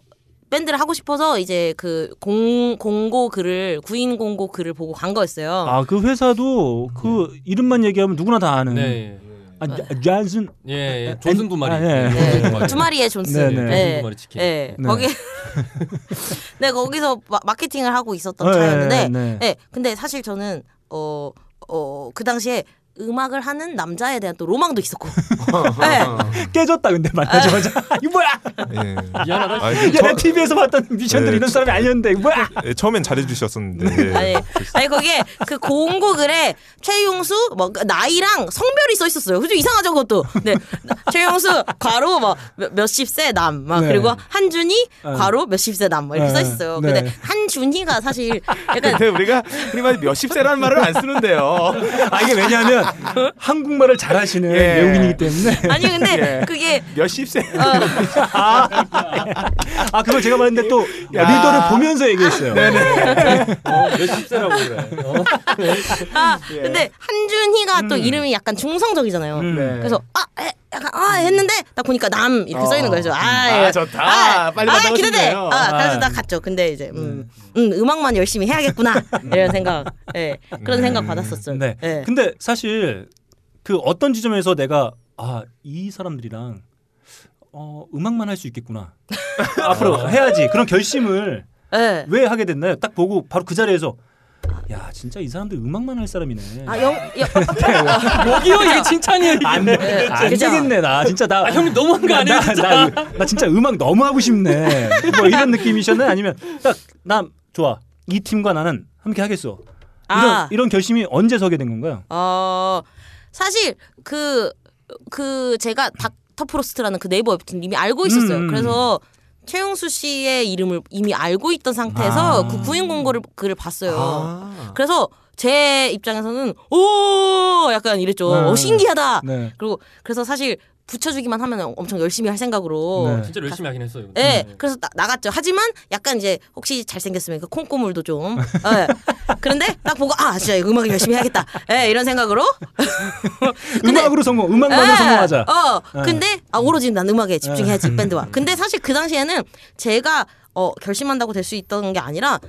밴드를 하고 싶어서 이제 그 공 공고 글을 구인 공고 글을 보고 간 거였어요. 아 그 회사도 그 이름만 얘기하면 누구나 다 아는 네. 아, 자- 잔슨 예, 예. 존슨 두 마리. 아, 예. 네. 두 마리의 존스. 네, 네. 존슨 네. 두 마리 치킨. 네. 네. 거기 (laughs) 네 거기서 마, 마케팅을 하고 있었던 네, 차였는데 네. 네. 근데 사실 저는 어 어, 그 당시에 음악을 하는 남자에 대한 또 로망도 있었고. (laughs) 네. 깨졌다 근데 만나자마자 (laughs) 이거 뭐야? 예. 미안하다. 아, 야, TV에서 봤던 뮤지션들 네, 이런 사람이 아니었는데 이거 뭐야? 예, 처음엔 잘해주셨었는데 예. 아니, 아니 거기에 그 공고 글에 최용수 뭐 나이랑 성별이 써 있었어요. 그죠 이상하죠 그것도. 네, 최용수 괄호 뭐 몇- 몇십 세 남, 막 네. 그리고 한준이 네. 괄호 몇십 세 남, 뭐 이렇게 네. 써 있어요. 네. 근데 한준이가 사실 (laughs) 약간 근데 우리가 흔히 말해 몇십 세라는 말을 안 쓰는데요. 아 이게 왜냐하면 (laughs) 한국말을 잘하시는 예. 외국인이기 때문에 아니 근데 (laughs) 예. 그게 몇십 세. 아 그걸 제가 봤는데 또 야. 리더를 보면서 얘기했어요. 어, 몇십 세라고 그래. 어? 아 예. 근데 한준이가 또 이름이 약간 중성적이잖아요. 음. 네. 그래서 아 에, 약간 아 했는데 딱 보니까 남 이렇게 써 있는 거예요. 그래서 아, 아, 예. 좋다. 빨리 만나고 기대돼. 싶네요. 아, 그래서 아. 딱 갔죠. 근데 이제 음, 음 음악만 열심히 해야겠구나 (laughs) 이런 생각, 예 그런 생각 받았었죠. 네. 예. 근데 사실 그 어떤 지점에서 내가 아 이 사람들이랑 어 음악만 할 수 있겠구나. (laughs) 앞으로 해야지. 그런 결심을 예. 왜 하게 됐나요? 딱 보고 바로 그 자리에서 야 진짜 이 사람들 음악만 할 사람이네. 아, 영, 영, (laughs) 여기요 이게 칭찬이에요. 이게. 안, 예, 안 그죠? 되겠네 나 진짜 나 아, 형님 너무한 거 아니에요, 나, 진짜? 나, 나 진짜 음악 너무 하고 싶네 뭐 이런 느낌이셨나요 아니면 딱나 좋아 이 팀과 나는 함께 하겠어 이런 아. 이런 결심이 언제 서게 된 건가요? 어 사실 그 그 제가 닥터 프로스트라는 그 네이버 웹툰 이미 알고 있었어요. 음. 그래서 최용수 씨의 이름을 이미 알고 있던 상태에서 아. 그 구인 공고를 글을 봤어요. 아. 그래서 제 입장에서는 오 약간 이랬죠. 네. 어, 신기하다. 네. 그리고 그래서 사실 붙여주기만 하면 엄청 열심히 할 생각으로. 네. 진짜 열심히 하긴 했어요. 예, 음. 그래서 나, 나갔죠. 하지만 약간 이제 혹시 잘생겼으면 그 콩고물도 좀. 예. (laughs) 그런데 딱 보고 아 진짜 음악을 열심히 해야겠다. 예, 이런 생각으로. (laughs) 근데- 음악으로 성공 음악만으로 예, 성공하자 어, 네. 근데 아 오로지 난 음악에 집중해야지 밴드와. 근데 사실 그 당시에는 제가 어 결심한다고 될 수 있던 게 아니라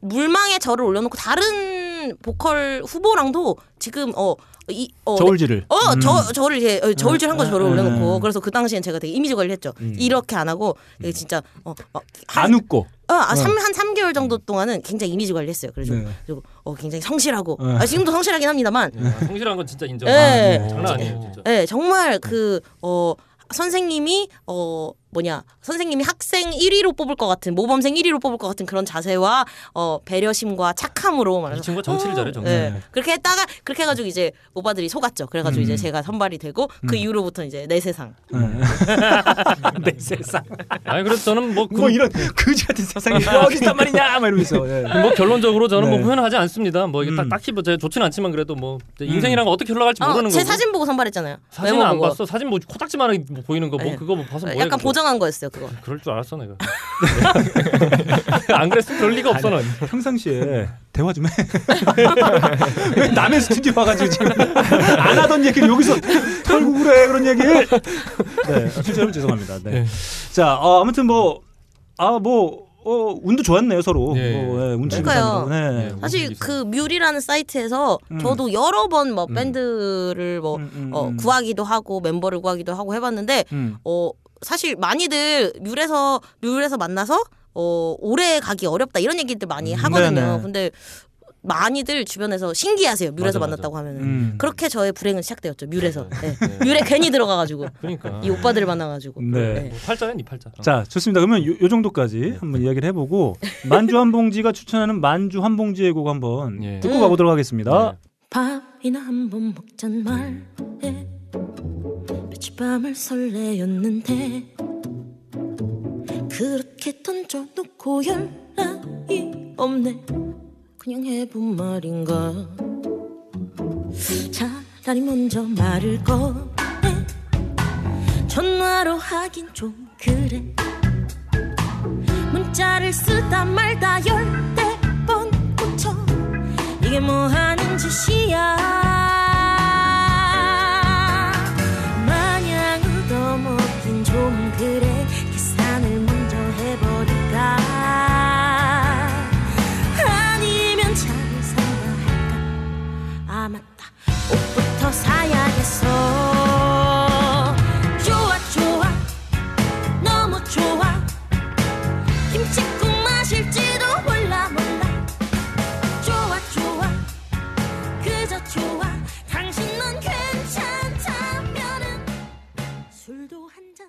물망에 저를 올려놓고 다른 보컬 후보랑도 지금 어 이 어, 저울질을 어, 음. 저, 저를 이제, 어, 저울질 한 거 저를 음. 올려놓고. 음. 그래서 그 당시엔 제가 되게 이미지 관리를 했죠. 이렇게 안 하고, 이게 진짜, 어, 막안 웃고 어, 아, 삼, 한 3개월 정도 동안은 굉장히 이미지 관리 했어요. 그래서, 네. 그리고, 어, 굉장히 성실하고, 네. 아, 지금도 성실하긴 합니다만, 예, 성실한 건 진짜 인정. 예. 아, 장난 아니에요, 진짜. 예, 정말 그, 어, 선생님이, 어, 뭐냐 선생님이 학생 1위로 뽑을 것 같은 모범생 1위로 뽑을 것 같은 그런 자세와 어 배려심과 착함으로 이 말해서 친구가 정치를 잘해 정치. 네. 그렇게 했다가 그렇게 해가지고 이제 오빠들이 속았죠. 그래가지고 음. 이제 제가 선발이 되고 그 이후로부터 이제 내 세상. (laughs) 내 세상. (laughs) 아니 그래서 저는 뭐, 그, 뭐 이런 그지 같은 세상이 (laughs) 어디 있단 말이냐 막 이러면서. 예. 뭐 결론적으로 저는 네. 뭐 후회는 하지 않습니다. 뭐 이게 음. 딱 딱히 뭐 제가 좋지는 않지만 그래도 뭐 인생이란 거 어떻게 흘러갈지 어, 모르는 제 거고. 사진 보고 선발했잖아요. 사진은 외모 안 보고. 봤어. 사진 뭐 코딱지만 뭐 보이는 거뭐 네. 그거 뭐 봐서 뭐해. 약간 그거. 보정한 거였어요 그거. (laughs) 그럴 줄 알았어 내가. (laughs) 안 그랬으면 그럴 리가 없어 넌. 평상시에 대화 좀 해. 왜 (laughs) 남의 스튜디오 와가지고 지금 안 하던 얘기를 여기서 털고 그래 그런 얘기를. 네, 실제로 죄송합니다. 네. 네. 자, 어, 아무튼 뭐, 아, 뭐, 어, 운도 좋았네요 서로. 예, 뭐, 예, 운치 그러니까요. 감사합니다. 네. 예. 사실 그 뮤리라는 사이트에서 음. 저도 여러 번뭐 음. 밴드를 뭐 음, 음, 어, 음. 구하기도 하고 멤버를 구하기도 하고 해봤는데 음. 어 사실 많이들 뮤에서 뮤에서 만나서 어 오래 가기 어렵다 이런 얘기들 많이 음, 하거든요. 네네. 근데 많이들 주변에서 신기하세요. 뮤에서 맞아, 맞아. 만났다고 하면은 음. 그렇게 저의 불행은 시작되었죠. 뮤에서 맞아요. 네. 네. 뮤에 괜히 들어가가지고 그러니까. 이 오빠들을 만나가지고 네. 뭐 팔자야 니 팔자. 자, 좋습니다. 그러면 요, 요 정도까지 한번 이야기를 해보고 (laughs) 만주 한 봉지가 추천하는 만주 한 봉지의 곡 한번 예. 듣고 가보도록 하겠습니다. 네. 밥이나 한 번 먹잔 말해 며칠 밤을 설레였는데 그렇게 던져놓고 연락이 없네. 그냥 해본 말인가? 차라리 먼저 말을 꺼내. 전화로 하긴 좀 그래. 문자를 쓰다 말다 열대 번 고쳐 이게 뭐 하는 짓이야 사야겠어 좋아 좋아 너무 좋아 김치국 마실지도 몰라 몰라 좋아 좋아 그저 좋아 당신 넌 괜찮다면은 술도 한잔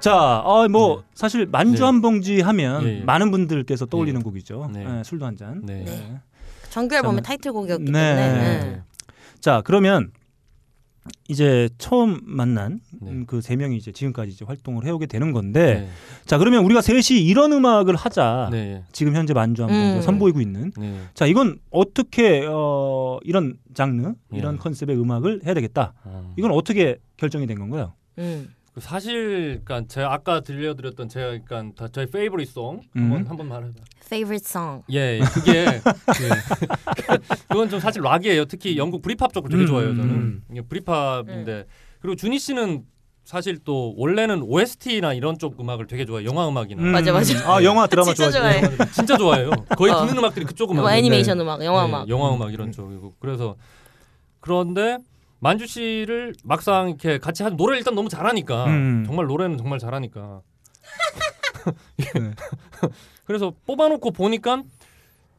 자, 어, 뭐 사실 만주 네. 한 봉지 하면 예, 예. 많은 분들께서 떠올리는 예. 곡이죠. 네. 예, 술도 한 잔. 네. 네. 정규 앨범의 타이틀곡이었기 네. 때문에 네. 네. 자, 그러면 이제 처음 만난 네. 그세 명이 이제 지금까지 이제 활동을 해오게 되는 건데, 네. 자 그러면 우리가 셋이 이런 음악을 하자. 네. 지금 현재 만주 한 봉지가 음. 선보이고 있는. 네. 자, 이건 어떻게 어, 이런 장르, 이런 예. 컨셉의 음악을 해야 되겠다. 어. 이건 어떻게 결정이 된 건가요? 음. 그 사실 그러니까 제가 아까 들려드렸던 제가 그러니까 다 저희 페이보릿 송 음. 한번 한번 말해봐. Favorite song 예, 예, 그게 예. 그건 좀 사실 락이에요. 특히 영국 브리팝 쪽을 되게 음, 좋아해요. 저는 음. 이게 브리팝인데 그리고 준희 씨는 사실 또 원래는 OST나 이런 쪽 음악을 되게 좋아해. 요 영화 음악이나 음. 맞아, 맞아. 아, 영화 드라마 진짜. 좋아해. 영화 진짜 좋아해요. 거의 어. 듣는 음악들이 그쪽 음악. 뭐 애니메이션 음악, 영화 네, 음악. 영화 음악 이런 쪽이고 그래서 그런데 만주 씨를 막상 이렇게 같이 한 노래 를 일단 너무 잘하니까 음. 정말 노래는 정말 잘하니까 (laughs) 네. 그래서 뽑아놓고 보니까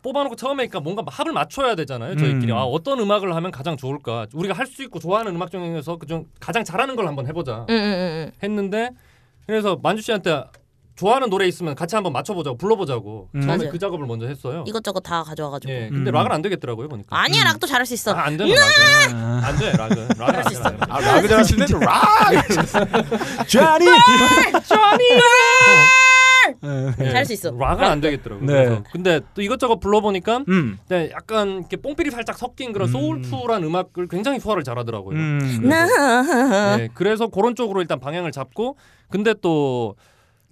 뽑아놓고 처음에 그러니까 뭔가 합을 맞춰야 되잖아요 저희끼리 음. 아 어떤 음악을 하면 가장 좋을까 우리가 할 수 있고 좋아하는 음악 중에서 그중 가장 잘하는 걸 한번 해보자 응, 응, 응, 했는데 그래서 만주 씨한테 좋아하는 노래 있으면 같이 한번 맞춰보자고 불러보자고 음. 처음에 맞아요. 그 작업을 먼저 했어요. 응. 이것저것 다 가져와가지고. 예, 근데 음. 락은 안 되겠더라고요 보니까. 아니야, 락도 잘할 수 있어. 아, 안 되는 락은 아, 안 돼. 락은 락은 안 돼. (laughs) 락은. 아 라그 잘하시는데 락. 쟈니! 예, 잘할 수 있어. 락은 안 되겠더라고요. 네. 그래서 근데 또 이것저것 불러보니까 음. 네, 약간 이렇게 뽕필이 살짝 섞인 그런 음. 소울풀한 음악을 굉장히 소화를 잘하더라고요. 음. 나 네, 그래서 그런 쪽으로 일단 방향을 잡고 근데 또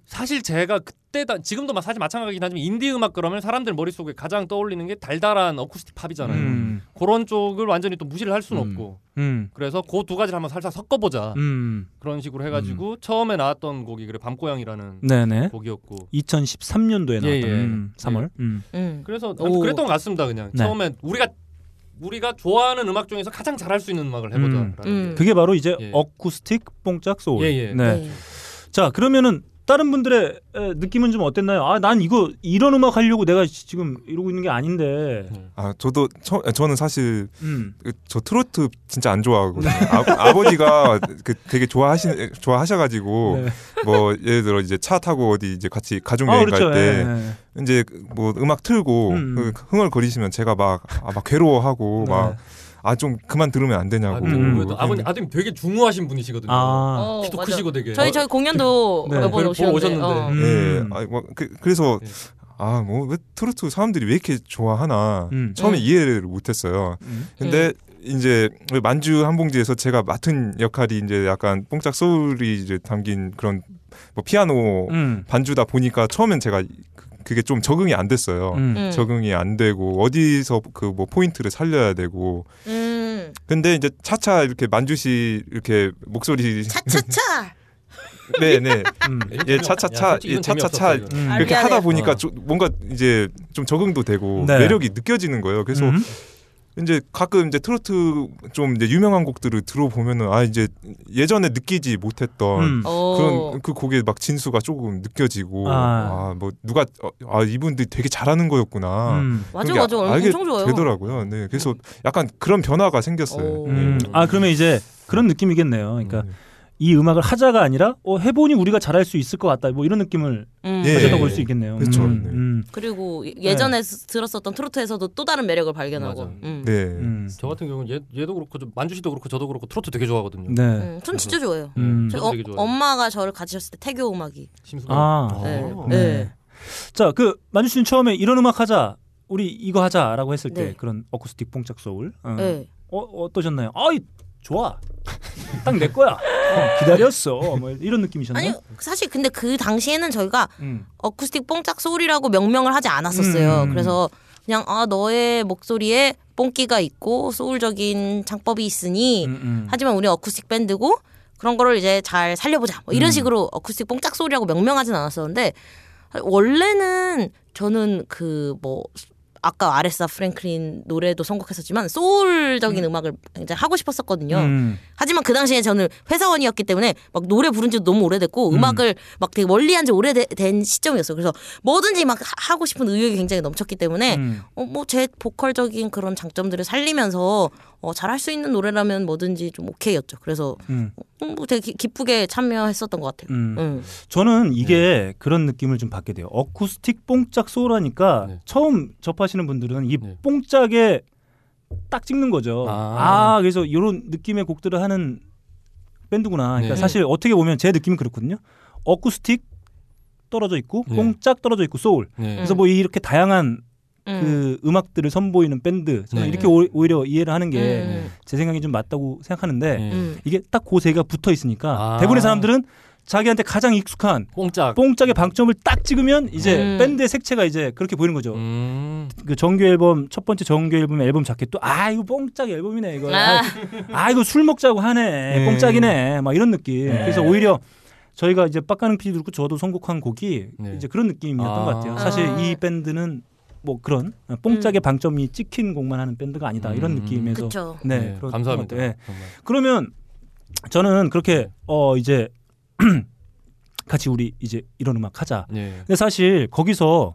사실 제가 그 때다 지금도 막 사실 마찬가지긴 하지만 인디 음악 그러면 사람들 머릿속에 가장 떠올리는 게 달달한 어쿠스틱 팝이잖아요. 음. 그런 쪽을 완전히 또 무시를 할 수는 음. 없고 음. 그래서 그 두 가지를 한번 살짝 섞어보자 음. 그런 식으로 해가지고 처음에 나왔던 곡이 그래 밤고양이라는 네네. 곡이었고 2013년도에 나왔던 예, 예. 음, 3월. 음. 응. 그래서 오. 그랬던 것 같습니다 그냥 네. 처음에 우리가 우리가 좋아하는 음악 중에서 가장 잘할 수 있는 음악을 해보자라는 음. 음. 게. 그게 바로 이제 예. 어쿠스틱 뽕짝 소울. 예, 예. 네. 자 그러면은 다른 분들의 에, 느낌은 좀 어땠나요? 아, 난 이거 이런 음악 하려고 내가 시- 지금 이러고 있는 게 아닌데. 아 저도 처, 저는 사실 음. 그, 저 트로트 진짜 안 좋아하거든요. 아, 버지가 그 되게 좋아하시 좋아하셔가지고 네. 뭐 예를 들어 이제 차 타고 어디 이제 같이 가족 아, 여행 그렇죠. 갈때 예, 예. 이제 뭐 음악 틀고 음. 그 흥얼거리시면 제가 막, 아, 막 괴로워하고 네. 막 아 좀 그만 들으면 안 되냐고. 아, 음. 아버님 아드님 되게 중후하신 분이시거든요. 아. 어, 키도 맞아. 크시고 되게. 저희 저희 공연도 네. 몇번 보고 오셨는데. 오셨는데. 어. 음. 예, 아, 뭐, 그, 그래서 예. 아뭐 왜 트로트 사람들이 왜 이렇게 좋아하나 음. 처음에 음. 이해를 못했어요. 음. 근데 이제 만주 한 봉지에서 제가 맡은 역할이 이제 약간 뽕짝 소울이 이제 담긴 그런 뭐 피아노 음. 반주다 보니까 처음엔 제가 그- 그게 좀 적응이 안 됐어요. 음. 음. 적응이 안 되고 어디서 그 뭐 포인트를 살려야 되고 음. 근데 이제 차차 이렇게 만주시 이렇게 목소리 차차차. 네 네 (laughs) 음. 예 차차차 야, 예 이건 차차차. 음. 아, 이렇게. 하다 보니까 어. 좀 뭔가 이제 좀 적응도 되고 네. 매력이 느껴지는 거예요. 그래서 음. 이제 가끔 이제 트로트 좀 이제 유명한 곡들을 들어보면은 아 이제 예전에 느끼지 못했던 음. 어. 그런 그 곡의 막 진수가 조금 느껴지고 아. 아뭐 누가 어, 아 이분들이 되게 잘하는 거였구나 음. 맞아 맞아 알게 엄청 좋아요. 되더라고요. 네 그래서 약간 그런 변화가 생겼어요. 오. 음. 아 그러면 이제 그런 느낌이겠네요. 그러니까 음. 이 음악을 하자가 아니라 어, 해보니 우리가 잘할 수 있을 것 같다. 뭐 이런 느낌을 음. 예. 가져다 볼 수 있겠네요. 그렇죠. 음. 네. 음. 그리고 예전에 스- 들었었던 트로트에서도 또 다른 매력을 발견하고. 음. 네. 음. 저 같은 경우는 얘, 얘도 그렇고 저- 만주 씨도 그렇고 저도 그렇고 트로트 되게 좋아하거든요. 네. 음, 전 진짜 좋아해요. 음. 저희 저도 어. 엄마가 저를 가지셨을 때 태교 음악이. 심수가. 아. 네. 어. 네. 네. 자, 그 만주 씨는 처음에 이런 음악 하자. 우리 이거 하자라고 했을 때 네. 그런 어쿠스틱 뽕짝 소울. 어. 네. 어, 어떠셨나요? 아이 좋아. 딱 내 거야. 어, 기다렸어. 뭐 이런 느낌이셨나요? 아니 사실 근데 그 당시에는 저희가 음. 어쿠스틱 뽕짝 소리라고 명명을 하지 않았었어요. 음. 그래서 그냥 아 너의 목소리에 뽕기가 있고 소울적인 창법이 있으니 음, 음. 하지만 우리 어쿠스틱 밴드고 그런 거를 이제 잘 살려보자. 뭐 이런 음. 식으로 어쿠스틱 뽕짝 소리라고 명명하진 않았었는데 원래는 저는 그 뭐 아까 아레사 프랭클린 노래도 선곡했었지만 소울적인 음. 악을 이제 하고 싶었었거든요. 음. 하지만 그 당시에 저는 회사원이었기 때문에 막 노래 부른 지도 너무 오래됐고 음. 음. 악을막 되게 멀리한 지 오래된 시점이었어요. 그래서 뭐든지 막 하- 하고 싶은 의욕이 굉장히 넘쳤기 때문에 음. 어, 뭐제 보컬적인 그런 장점들을 살리면서 어, 잘할 수 있는 노래라면 뭐든지 좀 오케이였죠. 그래서 음. 어, 뭐 되게 기, 기쁘게 참여했었던 것 같아요. 음. 응. 저는 이게 그런 느낌을 좀 받게 돼요. 어쿠스틱 뽕짝 소울하니까 네. 처음 접하시는 분들은 이 네. 뽕짝에 딱 찍는 거죠. 아, 아. 그래서 이런 느낌의 곡들을 하는 밴드구나. 그러니까 네. 사실 어떻게 보면 제 느낌은 그렇거든요. 어쿠스틱 떨어져 있고 네. 뽕짝 떨어져 있고 소울. 네. 그래서 뭐 이렇게 다양한 음. 그 음악들을 선보이는 밴드. 저는 네. 이렇게 오, 오히려 이해를 하는 게제 음. 생각이 좀 맞다고 생각하는데 네. 음. 이게 딱그세 개가 붙어 있으니까 아. 대부분의 사람들은 자기한테 가장 익숙한 뽕짝. 뽕짝의 방점을 딱 찍으면 이제 음. 밴드의 색채가 이제 그렇게 보이는 거죠. 음. 그 정규 앨범 첫 번째 정규 앨범 앨범 자켓도 아 이거 뽕짝 앨범이네 이거. 아, 아. 아 이거 술 먹자고 하네. 음. 뽕짝이네. 막 이런 느낌. 그래서 오히려 저희가 이제 빡가는 피디도 그렇고 저도 선곡한 곡이 네. 이제 그런 느낌이었던 아. 것 같아요. 사실 아. 이 밴드는 뭐 그런 뽕짝의 방점이 찍힌 곡만 하는 밴드가 아니다 이런 음. 느낌에서 그쵸. 네, 네, 감사합니다. 네. 그러면 저는 네. 그렇게 어 이제 (clears throat) 같이 우리 이제 이런 음악 하자. 네. 근데 사실 거기서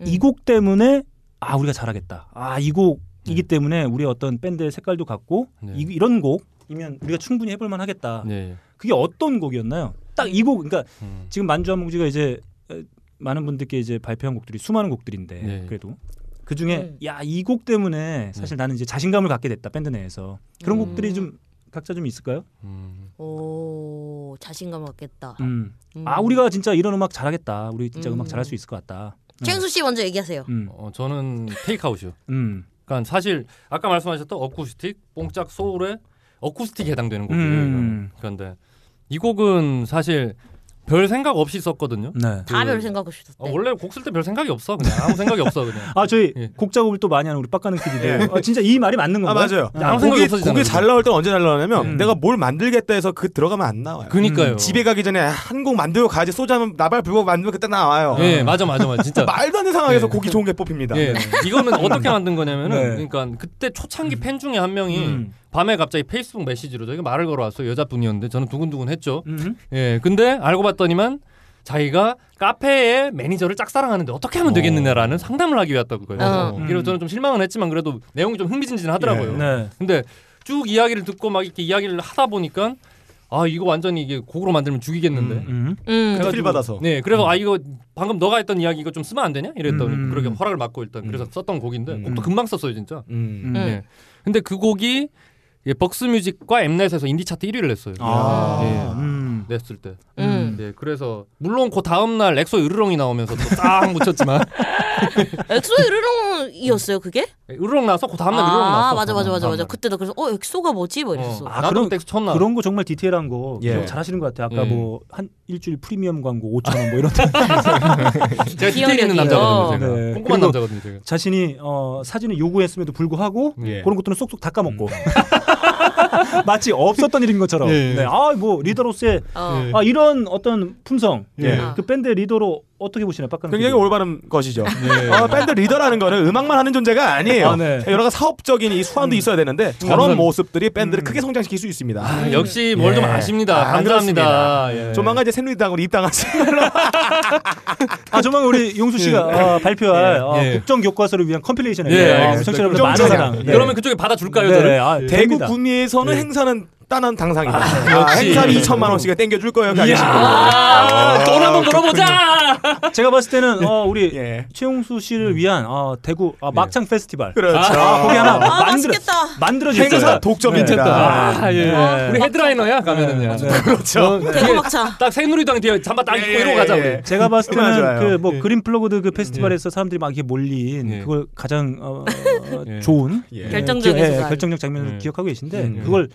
음. 이곡 때문에 아 우리가 잘하겠다. 아 이 곡이기 네. 때문에 우리의 어떤 밴드의 색깔도 같고 네. 이, 이런 곡이면 우리가 충분히 해볼 만 하겠다. 네. 그게 어떤 곡이었나요? 딱 이 곡 그러니까 음. 지금 만주한몽지가 이제 어, 많은 분들께 이제 발표한 곡들이 수많은 곡들인데 네. 그래도 그 중에 음. 야이 곡 때문에 사실 나는 이제 자신감을 갖게 됐다 밴드 내에서 그런 음. 곡들이 좀 각자 좀 있을까요? 음. 오 자신감 갖겠다. 음. 음. 아 우리가 진짜 이런 음악 잘하겠다. 우리 진짜 음. 음. 악 잘할 수 있을 것 같다. 음. 최영수 씨 먼저 얘기하세요. 음. 어, 저는 테이크아웃이요. 음. 그러니까 사실 아까 말씀하셨던 어쿠스틱, 뽕짝 소울의 어쿠스틱에 해당되는 곡이에요. 음. 그런데 이 곡은 사실 별 생각 없이 썼거든요. 네. 다 그- 별 생각 없이 썼대. 어, 원래 곡 쓸 때 별 생각이 없어. 그냥 아무 생각이 없어 그냥. (laughs) 아 저희 예. 곡 작업을 또 많이 하는 우리 빡가는 PD도 아, 진짜 이 말이 맞는 아 건가요? 맞아요. 아무 생각이 없어지잖아요, 곡이 잘 나올 때는 언제 잘 나오냐면 음. 내가 뭘 만들겠다 해서 그 들어가면 안 나와요. 그니까요. 집에 가기 전에 한 곡 만들고 가지 소주 한번 나발 불고 만들면 그때 나와요. 예, 맞아, 맞아, 맞아. 진짜. (laughs) 말도 안 되는 상황에서 예. 곡이 좋은 게 뽑힙니다. 예, 이거는 어떻게 (laughs) 만든 거냐면은, 네. 그러니까 그때 초창기 팬 중에 한 명이 음. 밤에 갑자기 페이스북 메시지로 저희가 말을 걸어왔어요. 여자분이었는데 저는 두근두근 했죠. 음. 예, 근데 알고 봤더니만 자기가 카페의 매니저를 짝사랑하는데 어떻게 하면 되겠느냐라는 상담을 하기 위했다고 거예요. 어. 그래서 저는 좀 실망은 했지만 그래도 내용이 좀 흥미진진하더라고요. 네. 근데 쭉 이야기를 듣고 막 이렇게 이야기를 하다 보니까 아 이거 완전히 이게 곡으로 만들면 죽이겠는데. 음. 음. 그래가지고- 필 받아서. 네, 그래서 아 이거 방금 너가 했던 이야기 이거 좀 쓰면 안 되냐? 이랬더니 음. 그렇게 허락을 받고 일단 그래서 썼던 곡인데 음. 곡도 금방 썼어요 진짜. 음. 음. 네. 근데 그 곡이 예, 벅스뮤직과 엠넷에서 인디 차트 1위를 했어요. 아. 네. 음. 냈을 때. 음. 네, 그래서 물론 그 다음 날 엑소 으르렁이 나오면서 또딱 묻혔지만 (laughs) 엑소 으르렁이었어요 그게? 으르렁 나서 그 다음 날 으르렁 나왔어. 아 맞아 맞아 맞아 다음 맞아. 날. 그때도 그래서 어 엑소가 뭐지 뭐 이랬어. 어. 아, 나도 그런- 그때 처음 나. 그런 거 정말 디테일한 거 예. 잘하시는 것 같아요. 아까 예. 뭐한 일주일 프리미엄 광고 5천 원뭐 이런 (laughs) 제가 디테일 있는. 남자거든요. 어. 제가 네. 꼼꼼한 남자거든요. 제가. 자신이 어, 사진을 요구했음에도 불구하고 예. 그런 것들은 쏙쏙 닦아먹고 (laughs) (laughs) 마치 없었던 일인 것처럼. 예. 네. 아 뭐 리더로서의 어. 아 이런 어떤 품성, 예. 그 밴드 리더로 어떻게 보시나요, 박근혜? 굉장히? 올바른 것이죠. 어, 밴드 리더라는 거는 음악만 하는 존재가 아니에요. 아, 네. 여러 가지 사업적인 이 수완도 있어야 되는데 저런 감사합니다. 모습들이 밴드를 음. 크게 성장시킬 수 있습니다. 아, 역시 뭘좀 예. 아십니다. 아, 감사합니다. 예. 조만간 이제 새누리당으로 입당하시. (laughs) 아 조만 우리 용수 씨가 어, 발표할 어, 예. 국정 교과서를 위한 compilation에 예, 어, 알겠습니다. 청취자 여러분 좀 많은. 사랑. 네. 그러면 그쪽에 받아줄까요, 네, 저를? 아, 대구. 구미에서는 예. 행사는 따논 당상이다. 아, 역시. 행사비 2천만 원씩에 땡겨줄 거예요. 이야, 가겠습니다. 돈 한번 벌어보자. 제가 봤을 때는 어, 우리 예. 최용수 씨를 위한 어, 대구 어, 막창 페스티벌 그렇죠. 아, 거기 하나 아 만들어. 만들어질 행사. 독점입니다. 아, 예. 네. 우리 headliner야 가면은요. 네. 그렇죠. 대구 막창. 딱 새누리당 뒤에 잠바 딱 입고 예, 이러고 가자 예, 우리. 예. 제가 봤을 때는. 그뭐 예. 그린 플러그드 그 페스티벌에서 사람들이 막 이렇게 몰린 예. 그걸 가장 어, 예. 좋은 예. 예, 결정적인 기- 예. 결정적 장면을 예. 기억하고 계신데 음. 그걸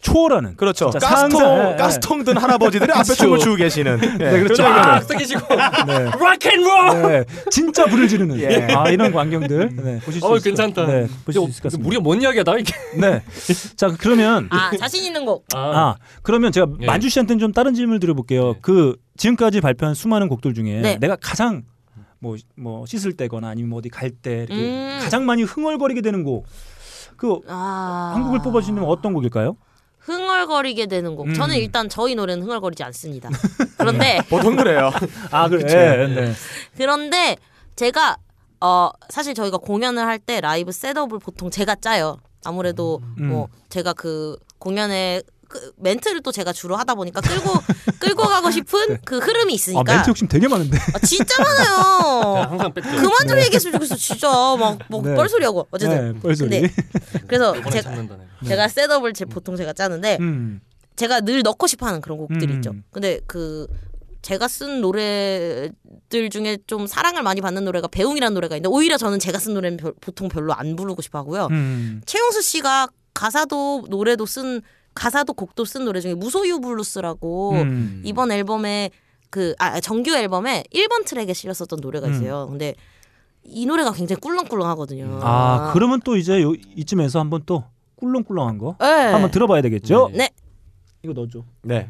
초월하는 그렇죠. 가스통 상상- 예. 가스통 든 할아버지들이 앞에 그렇죠. 춤을 추고 계시는. 예. (laughs) 네, 그렇죠. 아, 쓰기시고 네. Rock and roll. 네, 진짜 불을 지르는 예. 아 이런 광경들 네, 보실 수 어, 있을 괜찮다. 것, 네, 보실 수 있을 것 같습니다. 우리가 뭔 이야기하다 이게. 네, 자 그러면 아 자신 있는 곡. 아 그러면 제가 예. 만쥬 씨한테는 좀 다른 질문을 드려볼게요. 예. 그 지금까지 발표한 수많은 곡들 중에 네. 내가 가장 뭐, 뭐 씻을 때거나 아니면 뭐 어디 갈때 이렇게 음. 가장 많이 흥얼거리게 되는 곡. 그 아. 한국을 뽑아주시면 어떤 곡일까요? 흥얼거리게 되는 곡. 음. 저는 일단 저희 노래는 흥얼거리지 않습니다. (laughs) 그런데 보통 그래요. (laughs) 아. 그쵸. 네, 네. 그런데 제가 어 사실 저희가 공연을 할 때 라이브 셋업을 보통 제가 짜요. 아무래도 음. 뭐 제가 그 공연에 그 멘트를 또 제가 주로 하다 보니까 끌고 (laughs) 끌고 가고 싶은 그 흐름이 아 있으니까 멘트 욕심 되게 많은데. 아, 진짜 많아요. 항상 뺐죠. 그만 좀 얘기했으면 좋겠어 진짜 막뭐 네. 뻘소리 하고 어쨌든 네, 뻘소리. 근데 그래서 제가. 제가 셋업을 제 보통 제가 짜는데 음. 제가 늘 넣고 싶어하는 그런 곡들이 음. 있죠. 근데 그 제가 쓴 노래들 중에 좀 사랑을 많이 받는 노래가 배웅이라는 노래가 있는데 오히려 저는 제가 쓴 노래는 별- 보통 별로 안 부르고 싶어 하고요. 음. 최용수 씨가 가사도 노래도 쓴 가사도 곡도 쓴 노래 중에 무소유 블루스라고 음. 이번 앨범에 그 아 정규 앨범에 1번 트랙에 실렸었던 노래가 음. 있어요. 근데 이 노래가 굉장히 꿀렁꿀렁하거든요. 아 그러면 또 이제 요, 이쯤에서 한번 또 꿀렁꿀렁한 거 네. 한번 들어봐야 되겠죠? 네. 이거 넣어줘. 네.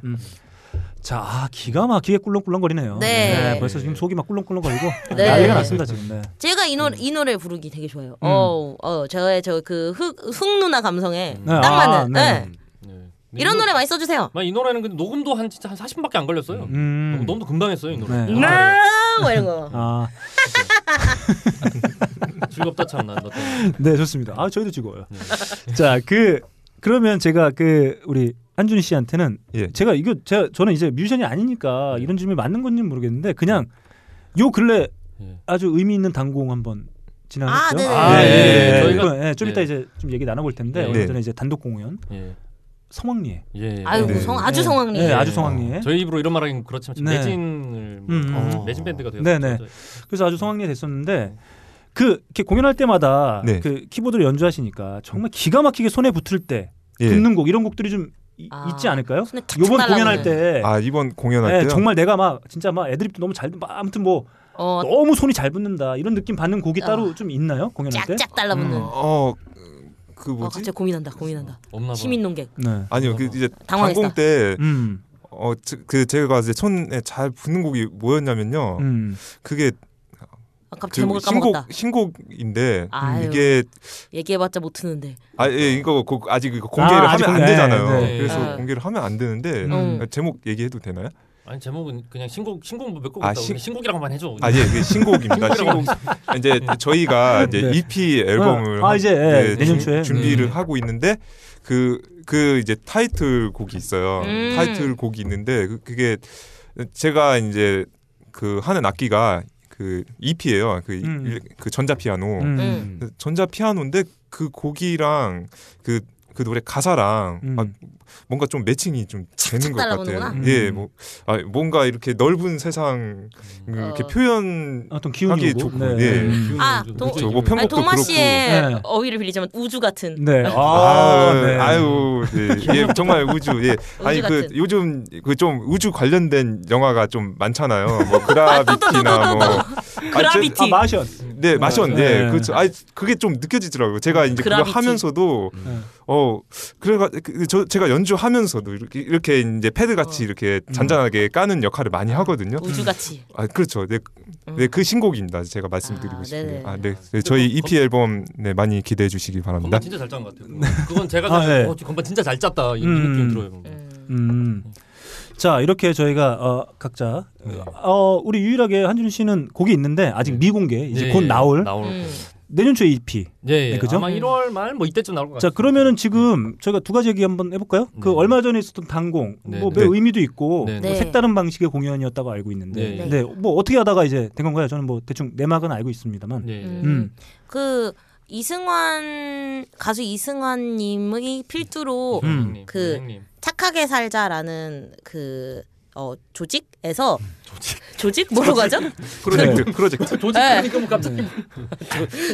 자, 아, 기가 막히게 꿀렁꿀렁거리네요. 네. 벌써 지금 속이 막 꿀렁꿀렁거리고 (laughs) 네. 난리가 났습니다 지금. 네. 제가 이 노래 이 노래 부르기 되게 좋아해요. 어, 어, 저의 저 그 흑 흑 누나 감성에 네, 딱 아, 맞는. 네. 네. 네. 이런 이 노래 많이 써주세요. 이 노래는 근데 녹음도 한 진짜 한 40분밖에 안 걸렸어요. 음. 너무 금방 했어요 이 노래. 네. 네. 아, 뭐 이런 거. 아, (laughs) 즐겁다 참나. 네 좋습니다. 아 저희도 즐거워요. (laughs) 자, 그 그러면 제가 그 우리 한준 씨한테는 예. 제가 이거 제가 저는 이제 뮤지션이 아니니까 이런 질문이 맞는 건지 는 모르겠는데 그냥 요 근래 예. 아주 의미 있는 단공 한번 진행했죠. 아, 네네. 아, 예, 예. 저희가 저희가- 예, 좀 이따 예. 이제 좀 얘기 나눠볼 텐데 네. 얼마 전에 이제 단독 공연 예. 성황리에 예. 아유 네. 성 아주 네. 성황리. 네, 예. 아주 성황리에 저희 입으로 이런 말하기는 그렇지만 네. 매진을 뭐- 음, 어, 음. 매진 밴드가 되었죠. 네, 네. 그래서 아주 성황리에 됐었는데 그 이렇게 공연할 때마다 네. 그 키보드를 연주하시니까 정말 기가 막히게 손에 붙을 때 예. 붙는 곡 이런 곡들이 좀 이- 아, 있지 않을까요? 요번. 공연할 때 아 이번 공연할 네, 때요. 정말 내가 막 진짜 막 애드립도 너무 잘 막 아무튼 뭐 어, 너무 손이 잘 붙는다 이런 느낌 받는 곡이 어. 따로 좀 있나요 공연할 때? 짝짝 달라붙는. 음. 어, 그 어, 뭐지? 갑자기 고민한다. 고민한다. 없나 봐. 시민 농객. 네. 아니요, 그 이제 당황했다. 단공 때 음. 어, 그 제가 이제 손에 잘 붙는 곡이 뭐였냐면요. 음. 그게 아까 그 제목을 신곡 까먹었다. 신곡인데 아유. 이게 얘기해봤자 못 트는데. 아 예, 이거 고- 아직 이거 공개를 아, 아직 하면 안 공개- 되잖아요. 네. 그래서 네. 공개를 하면 안 되는데 음. 아, 제목 얘기해도 되나요? 아니 제목은 그냥 신곡 신곡 뭐 몇곡 아, 있다고 신- 그냥 신곡이라고만 해줘. 아 예, 이게 신곡입니다. 신곡 이제 저희가 이제 네. EP 앨범을 아, 이제, 예, 네, 내년 준- 초에. 준비를 네. 하고 있는데 그그 이제 타이틀 곡이 있어요. 음. 타이틀 곡이 있는데 그, 그게 제가 이제 그 하는 악기가 그 EP예요. 그, 음. 일- 그 전자 피아노. 음. 그 전자 피아노인데 그 곡이랑 그그 노래 가사랑 음. 아, 뭔가 좀 매칭이 좀 되는 것 같아요. 예, 음. 뭐 아, 뭔가 이렇게 넓은 세상 이렇게 어. 표현 어떤 기운이. 좋고, 네. 예. 음. 아, 동- 그렇죠. 뭐 아니, 편곡도 동아 그렇고. 씨의 네. 어휘를 빌리자면 우주 같은. 네. 아, 아, 네. 아유, 네. 예, 정말 우주. 예. (laughs) 아니 그 같은. 요즘 그 좀 우주 관련된 영화가 좀 많잖아요. 뭐 그라비티나 뭐 그라비티. 아, 마션. 네, 마션. 네. 네. 그 아니 그게 좀 느껴지더라고요. 제가 이제 그라비티. 하면서도 네. 어 그래가 그, 저 제가 연주하면서도 이렇게 이렇게 이제 패드 같이 어. 이렇게 잔잔하게 까는 역할을 많이 하거든요. 우주 같이. 아 그렇죠. 네, 음. 네, 그 신곡입니다. 제가 말씀드리고 아, 싶은 게. 네네. 아, 네. 네, 저희 EP 앨범 네, 많이 기대해 주시기 바랍니다. 진짜 잘 짠 것 같아요. 그건 제가 아, 아, 네. 어, 건반 진짜 잘 짰다 이, 이 음. 느낌 들어요. 음. 음. 자 이렇게 저희가 어, 각자 네. 어, 우리 유일하게 한준 씨는 곡이 있는데 아직 네. 미공개 이제 예, 곧 예, 나올 나올. 음. 내년 초에 EP. 예, 예. 네, 그죠? 아마 1월 말 뭐 이때쯤 나올 것 같아요. 자 그러면은 지금 저희가 두 가지 얘기 한번 해볼까요? 그 네. 얼마 전에 있었던 단공 네, 뭐 네. 매우 의미도 있고 네, 뭐 네. 색다른 방식의 공연이었다고 알고 있는데 네, 네. 뭐 어떻게 하다가 이제 된 건가요? 저는 뭐 대충 내막은 알고 있습니다만. 예. 음. 음. 그 이승환 가수 이승환님의 필두로 음. 그 형님. 착하게 살자라는 그 어, 조직에서 조직 뭐라고 하죠? 프로젝트, 프로젝트. 조직 네. 그러니까 뭐 갑자기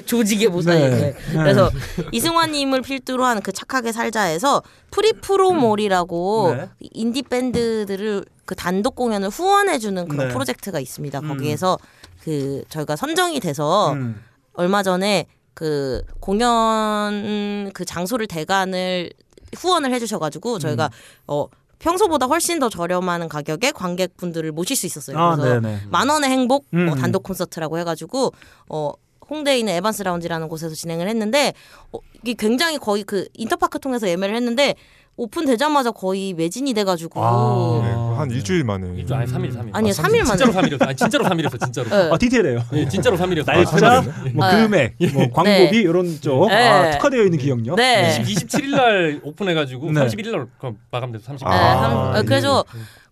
조 직의 모사에 네. 네. 그래서 이승환님을 필두로 한 그 착하게 살자에서 Free From All이라고 네. 인디 밴드들을 그 단독 공연을 후원해주는 그런 네. 프로젝트가 있습니다. 음. 거기에서 그 저희가 선정이 돼서 음. 얼마 전에 그 공연 그 장소를 대관을 후원을 해주셔가지고 저희가 어 평소보다 훨씬 더 저렴한 가격에 관객분들을 모실 수 있었어요. 아, 그래서 네네. 만 원의 행복 음. 어, 단독 콘서트라고 해가지고 어 홍대에 있는 에반스 라운지라는 곳에서 진행을 했는데 어, 이게 굉장히 거의 그 인터파크 통해서 예매를 했는데 오픈되자마자 거의 매진이 돼가지고 아. 네, 한 일주일 만에. 일주 아니 3일 3일. 아니요, 삼일 만에. 진짜로 3일이었어. 아니 진짜로 3일이었어. 진짜로. 네. 아 디테일해요. 예, 진짜로 3일이었어. 날짜, 뭐 네. 금액, 뭐 광고비 이런 쪽 네. 아, 특화되어 있는 기억력. 네. 27일 날 오픈해 가지고 네. 31일 날 그럼 마감돼서 30일. 네, 아, 삼- 어, 예. 그래서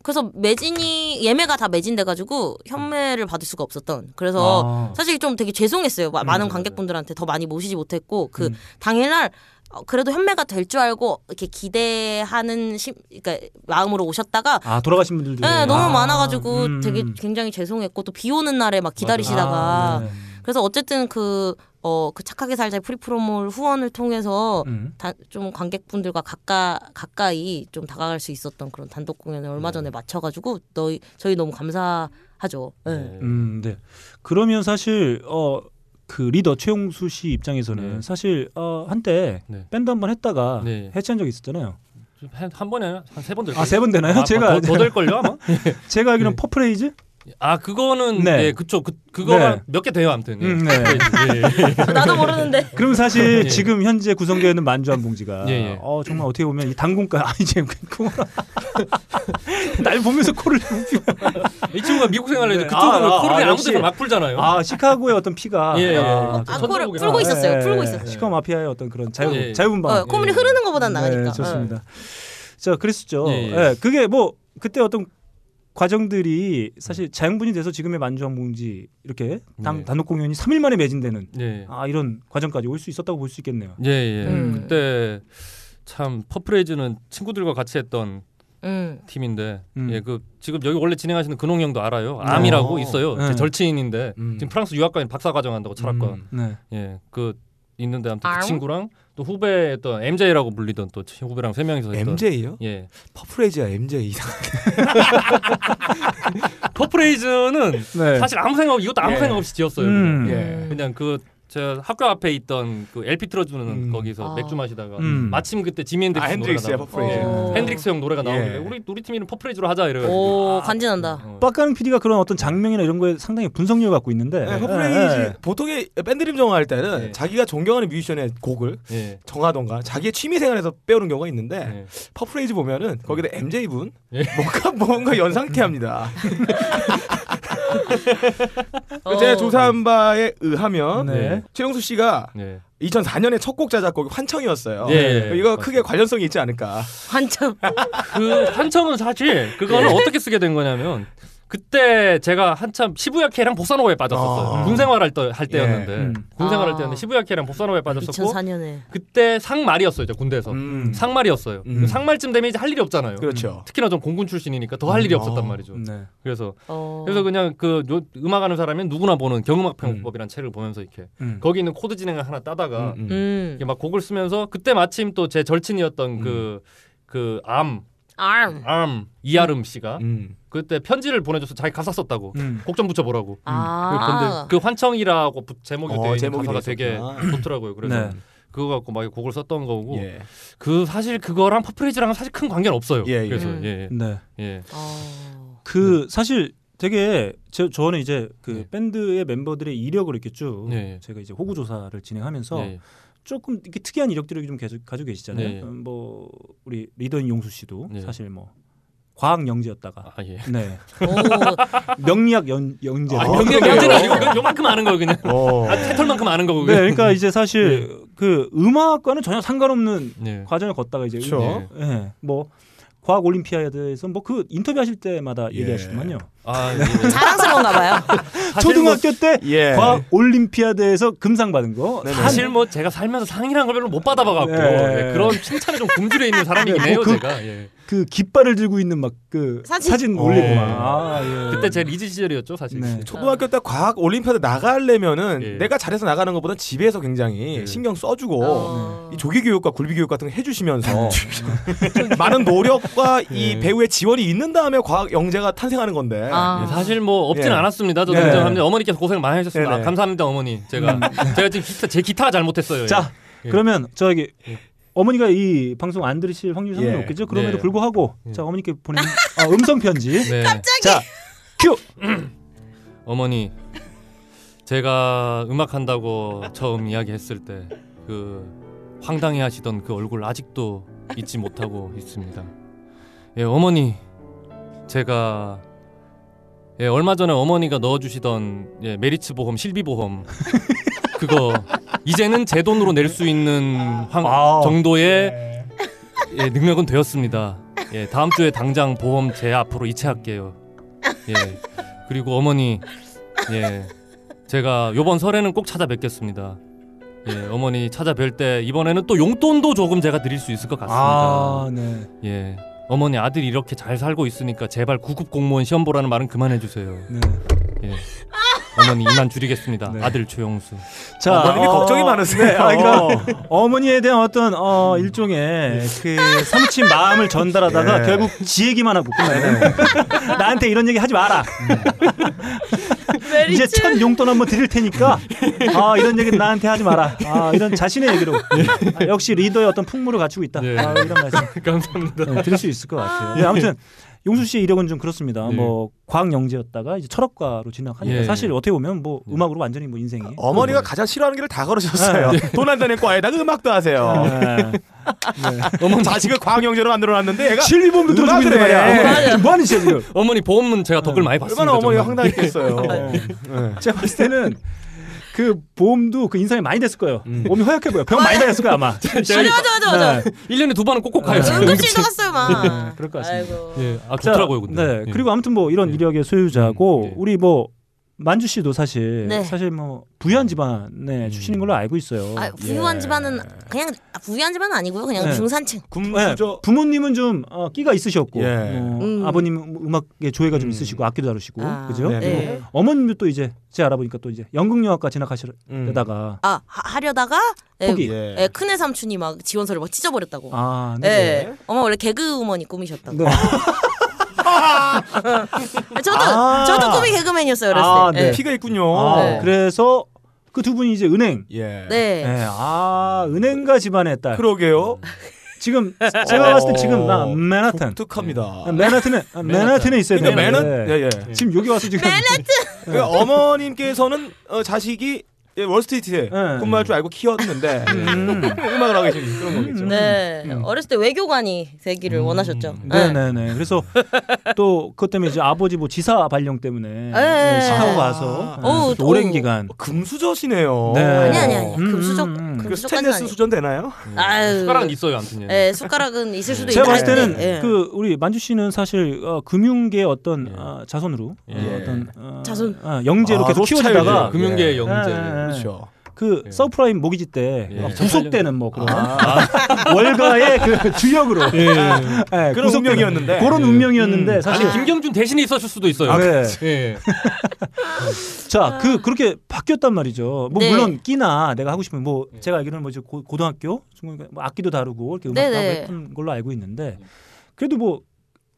그래서 매진이 예매가 다 매진돼가지고 현매를 받을 수가 없었던 그래서 아. 사실 좀 되게 죄송했어요 마- 많은 네, 관객분들한테 더 많이 모시지 못했고 그 음. 당일날 어, 그래도 현매가 될 줄 알고 이렇게 기대하는 심, 그러니까 마음으로 오셨다가 아 돌아가신 분들도 네, 너무 아, 많아가지고 음. 되게 굉장히 죄송했고 또 비 오는 날에 막 기다리시다가 아, 네. 그래서 어쨌든 그 어, 그 착하게 살자 Free From All 후원을 통해서 음. 다, 좀 관객분들과 가까, 가까이 좀 다가갈 수 있었던 그런 단독 공연을 얼마 전에 마쳐가지고 너희 저희 너무 감사하죠. 네. 음, 네. 그러면 사실 어 그 리더 최용수 씨 입장에서는 네. 사실 어 한때 네. 밴드 한 번 했다가 네. 해체한 적이 있었잖아요. 한, 한 번에 한 세 번 될. 아, 세 번 되나요? 제가- 더될 걸요 아마. (laughs) 제가 알기로는 네. 퍼프레이즈? 아 그거는 네. 네, 그쵸. 그 그거가 네. 몇개 돼요 아무튼. 예. 음, 네. 예, 예. (laughs) 나도 모르는데. 그럼 사실 예. 지금 현재 구성되어 있는 만주 한 봉지가 예, 예. 어 정말 어떻게 보면 이 당분간 아 이제 그 (laughs) 날 보면서 코를 (laughs) 이 친구가 미국 생활을 네. 했는데 그쪽은 아, 아, 코를 아, 아무 역시. 데서 막 풀잖아요. 아 시카고의 어떤 피가 예, 예. 아, 어, 아, 전- 코를 천국이라. 풀고 있었어요. 예, 풀고 예. 있었어요. 시카고 마피아의 어떤 그런 자유 예. 자유분방 어, 콧물이 예. 흐르는 것보단 나으니까. 네, 좋습니다. 어. 자, 그랬었죠. 예, 예, 예. 그게 뭐 그때 어떤 과정들이 사실 자양분이 돼서 지금의 만주항봉지 이렇게 당, 네. 단독 공연이 3일 만에 매진되는 예. 아 이런 과정까지 올 수 있었다고 볼 수 있겠네요. 예, 예. 음. 그때 참 퍼프레이즈는 친구들과 같이 했던 음. 팀인데 음. 예, 그 지금 여기 원래 진행하시는 근홍 형도 알아요. 암이라고 어. 있어요. 네. 제 절친인데 음. 지금 프랑스 유학과에 박사 과정 한다고 철학과. 음, 네. 예. 그 있는데 아무튼 암? 그 친구랑 또 후배였던 MJ라고 불리던 또 후배랑 세 명이서 했던 MJ요? 예. Purple Haze야 MJ 이상. (laughs) Purple Haze는 네. 사실 아무 생각 없 이것도 아무 예. 생각 없이 지었어요. 음. 그냥. 예. 그냥 그 저 학교 앞에 있던 그 LP 틀어주는 음. 거기서 아. 맥주 마시다가 음. 마침 그때 지미 핸드릭스 아, 핸드릭스의 노래가 Purple Haze. 나오고 어. 핸드릭스 형 노래가 나오길래 예. 우리 우리 팀 이름 Purple Haze로 하자 이래가지고 오 간지난다. 어. 빡가는 PD가 그런 어떤 장면이나 이런 거에 상당히 분석력을 갖고 있는데 네, Purple Haze 예, 예. 보통의 밴드 이름 정할 때는 예. 자기가 존경하는 뮤지션의 곡을 예. 정하던가 자기의 취미 생활에서 빼오는 경우가 있는데 예. Purple Haze 보면은 거기다 MJ 분 예. 뭔가 뭔가 연상케 합니다. (laughs) (laughs) 어. 제 조사한 바에 의하면 네. 최영수 씨가 네. 2004년에 첫 곡 자작곡이 환청이었어요. 예, 예. 이거 크게 관련성이 있지 않을까. 한참. 그 환청은 사실 그거는 어떻게 쓰게 된 거냐면 그때 제가 한참 시부야케이랑 보사노바에 빠졌었어요. 아. 군 생활할 때, 할 때였는데 음. 군 생활할 아. 때였는데 시부야케이랑 보사노바에 빠졌었고 2004년에. 그때 상말이었어요. 이제 군대에서 음. 상말이었어요. 음. 상말쯤 되면 이제 할 일이 없잖아요. 그렇죠. 특히나 전 공군 출신이니까 더 할 일이 음. 없었단 아. 말이죠. 네. 그래서 어. 그래서 그냥 그 요- 음악하는 사람이 누구나 보는 경음악 편곡법이라는 책을 보면서 이렇게 음. 거기 있는 코드 진행을 하나 따다가 음, 음. 음. 이렇게 막 곡을 쓰면서 그때 마침 또 제 절친이었던 그 그암 arm. 암 이아름 씨가 음. 그때 편지를 보내줘서 자기 가사 썼다고 음. 곡좀 붙여보라고. 아. 근데 그 환청이라고 부- 제목이 어, 되어 있는 제목이 가사가 돼 되게 있었구나. 좋더라고요. 그래서 네. 그거 갖고 막 곡을 썼던 거고 예. 그 사실 그거랑 퍼프레이즈랑은 사실 큰 관계는 없어요. 예, 예. 그래서 음. 예, 네. 예, 예. 어. 그 사실 되게 저, 저는 이제 그 네. 밴드의 멤버들의 이력을 이렇게 쭉 네. 제가 이제 호구 조사를 진행하면서 예, 예. 조금 이렇게 특이한 이력들을 좀 계속 가지고 계시잖아요. 네. 음, 뭐 우리 리더인 용수 씨도 네. 사실 뭐 과학 영재였다가 아 예. 네 오. (laughs) 명리학 연 영재. 아, 뭐. 아니고 이건 요만큼 아는 거 그냥. 어. 아, 태털만큼 아는 거고. 네, 그러니까 이제 사실 그 음악과는 전혀 상관없는 네. 과정을 걷다가 이제 그렇죠. 예, 뭐 과학 올림피아드에서 뭐 그 인터뷰하실 때마다 예. 얘기하시더만요. 아, 예. 자랑스러운가 봐요. 초등학교 때 예. 과학 올림피아드에서 금상 받은 거. 네네. 사실 뭐 제가 살면서 상이란 걸 별로 못 받아봐갖고 네. 예, 그런 칭찬에 좀 굶주려 있는 사람이긴 네, 해요 뭐 그- 제가. 예. 그 깃발을 들고 있는 막 그 사진? 사진, 어. 올리고 막. 아, 예. 그때 제 리즈 시절이었죠 사실. 네. 초등학교 때 과학 올림피아드 나가려면은 예. 내가 잘해서 나가는 것보다 집에서 굉장히 예. 신경 써주고 어. 이 조기 교육과 굴비 교육 같은 거 해주시면서 (laughs) 많은 노력과 이 예. 배후의 지원이 있는 다음에 과학 영재가 탄생하는 건데 아. 예, 사실 뭐 없진 예. 않았습니다. 저도 네. 인정합니다. 어머니께서 고생 많이 하셨습니다. 네네. 아, 감사합니다 어머니. 제가 제가 지금 기타 제 기타가 잘못했어요. 자, 예. 그러면 저기 예. 어머니가 이 방송 안 들으실 확률이 상당히 예. 높겠죠. 그럼에도 네. 불구하고 예. 자 어머니께 보낸 아, 음성 편지. 네. (laughs) 자, 큐. (laughs) 어머니 제가 음악 한다고 처음 이야기했을 때 그 황당해하시던 그 얼굴 아직도 잊지 못하고 있습니다. 예, 어머니 제가 예, 얼마 전에 어머니가 넣어주시던 예, 메리츠 보험, 실비 보험 (laughs) 그거 이제는 제 돈으로 낼 수 있는 황- 아. 정도의 예, 능력은 되었습니다. 예, 다음 주에 당장 보험 제 앞으로 이체할게요. 예, 그리고 어머니, 예, 제가 요번 설에는 꼭 찾아뵙겠습니다. 예, 어머니 찾아뵐 때 이번에는 또 용돈도 조금 제가 드릴 수 있을 것 같습니다. 아, 네. 예, 어머니 아들이 이렇게 잘 살고 있으니까 제발 구급 공무원 시험 보라는 말은 그만해 주세요. 네. 예, 어머니 이만 줄이겠습니다. 네. 아들 최용수. 자, 어머님이 걱정이 많으세요. 네, 아, 그러니까 어머니에 대한 어떤 어, 일종의 그 삼친 마음을 전달하다가 예. 결국 지 얘기만 하고 끝나요. 나한테 이런 얘기 하지 마라. 이제 첫 용돈 한번 드릴 테니까 아 이런 얘기는 나한테 하지 마라. 아 이런 자신의 얘기로 아, 역시 리더의 어떤 풍무를 갖추고 있다. 네. 아, 이런 말씀 (laughs) 감사합니다. 네, 드릴 수 있을 것 같아요. 네, 아무튼 용수 씨의 이력은 좀 그렇습니다. 네. 뭐 과학 영재였다가 이제 철학과로 진학하니까 예, 사실 예. 어떻게 보면 뭐 네. 음악으로 완전히 뭐 인생이 어머니가 가장 싫어하는 길을 다 걸으셨어요. 돈안 되는 과에다가 음악도 하세요. 네. 어머니 자식을 과학 영재로 만들어 놨는데 얘가 실리본도 들어주고 있는 말이야. 해. 어머니, 지금 뭐 하는 짓이야 지금? 어머니 보험은 제가 덕을 많이 봤습니다. 얼마나 어머니가 정말. 황당했겠어요. 네. 제가 봤을 때는 그 보험도 그 인상이 많이 됐을 거예요. 음. 몸이 허약해 보여. 병 많이 다녔을 거야 아마. (laughs) 맞아 맞아 맞아. 네. 1년에 두 번은 꼭꼭 가요. 네. 응급실도 갔어요 막. 네, 그럴 것 같습니다. 아이고. 예, 아 자, 좋더라고요, 근데. 네. 예. 그리고 아무튼 뭐 이런 예. 이력의 소유자고 음, 예. 우리 뭐 만주 씨도 사실 네. 사실 뭐 부유한 집안의 음. 출신인 걸로 알고 있어요. 아, 부유한 예. 집안은 그냥 아, 부유한 집안은 아니고요. 그냥 네. 중산층. 네, 군부죠. 부모님은 좀 어, 끼가 있으셨고 예. 어, 음. 아버님 음악에 조예가 좀 음. 있으시고 악기도 다루시고 아, 그죠? 네. 네. 어머님도 또 이제 제가 알아보니까 또 이제 연극영화과 진학하시려다가 아 하, 하려다가 예, 포기. 예. 예, 큰애 삼촌이 막 지원서를 막 찢어버렸다고. 아, 예. 네. 어머 원래 개그우먼이 꿈이셨다고. (laughs) 네. 저도 아. 저도 꿈이 개그맨이었어요 어렸을 아, 때. 네. 예. 피가 있군요. 아, 네. 그래서 그 두 분이 이제 은행. 예. 네. 네, 아 은행가 집안의 딸. 그러게요. 지금 제가 봤을 때 지금 나 맨하탄. 독특합니다. 아, 맨하튼에 아, 맨하튼에 있어야 그러니까 되는데. 맨은 예, 예. 지금 여기 와서 지금 그 어머님께서는 어, 자식이 예, 월스트리트에 네. 근무할 줄 알고 키웠는데 (laughs) 음. 음악을 하고 계신 그런 거겠죠. 네. 음. 어렸을 때 외교관이 되기를 원하셨죠. 네. 네네 네. 그래서 또 그것 때문에 이제 아버지 뭐 지사 발령 때문에 네. 네, 시카고 가서 아. 네, 어우, 또 오랜 어우. 기간. 어, 금수저시네요. 네. 아니 아니 아니. 음, 금수저 음, 음. 그 스테인레스. 수전 되나요? 아유. 숟가락은 있어요, 아무튼. 예. 예, 숟가락은 있을 수도 제가 있다. 봤을 때는 예. 그 우리 만주 씨는 사실 어, 금융계 어떤 예. 어, 자손으로 예. 어, 어떤 어, 자손. 어, 영재로 아, 계속. 키워지다가 금융계 예. 영재. 예, 예. 그렇죠. 그 예. 서브프라임 모기지 때 예. 어, 구속되는 뭐 그런 아, (laughs) 월가의 그 주역으로 예, 그런 구속되는 운명이었는데. 그런 예. 운명이었는데 음. 사실 아니 김경준 대신에 있었을 수도 있어요. 네. (laughs) 예. (laughs) 자, 그 그렇게 바뀌었단 말이죠. 뭐 네. 물론 끼나 내가 하고 싶은 뭐 제가 알기로는 뭐지 고, 고등학교, 중고등학교 뭐 악기도 다루고 이렇게 음악도 하고 네네. 했던 걸로 알고 있는데 그래도 뭐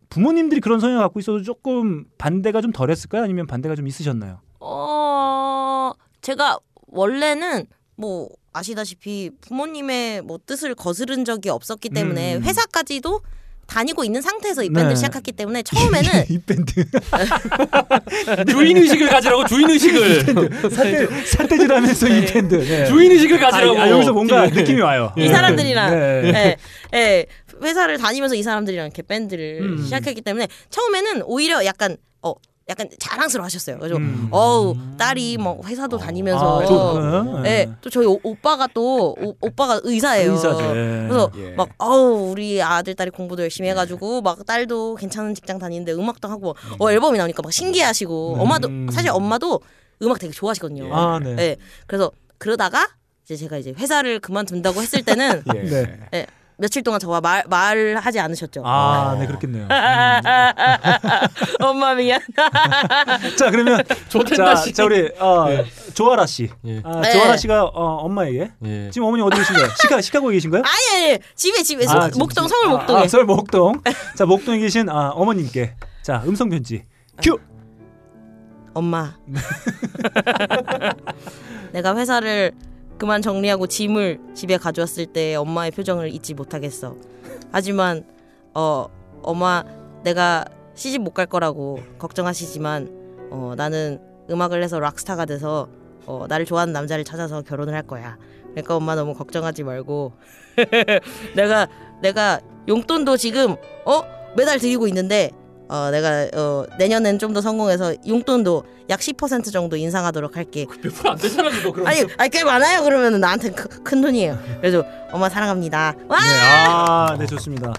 부모님들이 그런 성향을 갖고 있어도 조금 반대가 좀 덜했을까요? 아니면 반대가 좀 있으셨나요? 어, 제가 원래는 뭐 아시다시피 부모님의 뭐 뜻을 거스른 적이 없었기 때문에 음. 회사까지도 다니고 있는 상태에서 이 밴드를 네. 시작했기 때문에 처음에는 (laughs) 이 밴드 (laughs) 주인 의식을 가지라고 주인 의식을 삿대 삿대질하면서 이 밴드 네. 주인 의식을 가지라고. 아, 아, 여기서 뭔가 예. 느낌이 와요. 이 사람들이랑 네. 예, 예, 회사를 다니면서 이 사람들이랑 이렇게 밴드를 음. 시작했기 때문에 처음에는 오히려 약간 어 약간 자랑스러워 하셨어요. 그래서 음. 어우 딸이 뭐 회사도 다니면서 아, 저, 예, 또 저희 오, 오빠가 또 오, 오빠가 의사예요. 의사죠. 예. 그래서 예. 막 어우 우리 아들 딸이 공부도 열심히 해가지고 막 딸도 괜찮은 직장 다니는데 음악도 하고 어 앨범이 나오니까 막 신기하시고 엄마도 사실 엄마도 음악 되게 좋아하시거든요. 아, 네. 예, 그래서 그러다가 이제 제가 이제 회사를 그만둔다고 했을 때는 (laughs) 예. 네. 예, 며칠 동안 저와 말 말하지 않으셨죠. 아, 네 그렇겠네요. 엄마 미안. (laughs) 자 그러면 자, 씨. 자 우리 어, 조아라 씨, 예. 아, 네. 조아라 씨가 어, 엄마에게 예. 지금 어머니 어디 계신 거예요? 시카 시카고에 계신 거예요? 아니 아니 집에 집에 아, 목동 서울 아, 목동에. 아, 서울 목동. 자 목동에 계신 아, 어머님께 자 음성 편지 큐. 엄마. (laughs) 내가 회사를 그만 정리하고 짐을 집에 가져왔을 때 엄마의 표정을 잊지 못하겠어. 하지만 어 엄마 내가 시집 못 갈 거라고 걱정하시지만 어 나는 음악을 해서 락스타가 돼서 어 나를 좋아하는 남자를 찾아서 결혼을 할 거야. 그러니까 엄마 너무 걱정하지 말고 (laughs) 내가 내가 용돈도 지금 어 매달 드리고 있는데 어 내가 어 내년엔 좀 더 성공해서 용돈도 약 10% 정도 인상하도록 할게. 몇푼안 되잖아 그거 그럼. 아니, 아니 꽤 많아요. 그러면은 나한테 큰, 큰 돈이에요. 그래서 엄마 사랑합니다. 와! 네, 아, 네 좋습니다.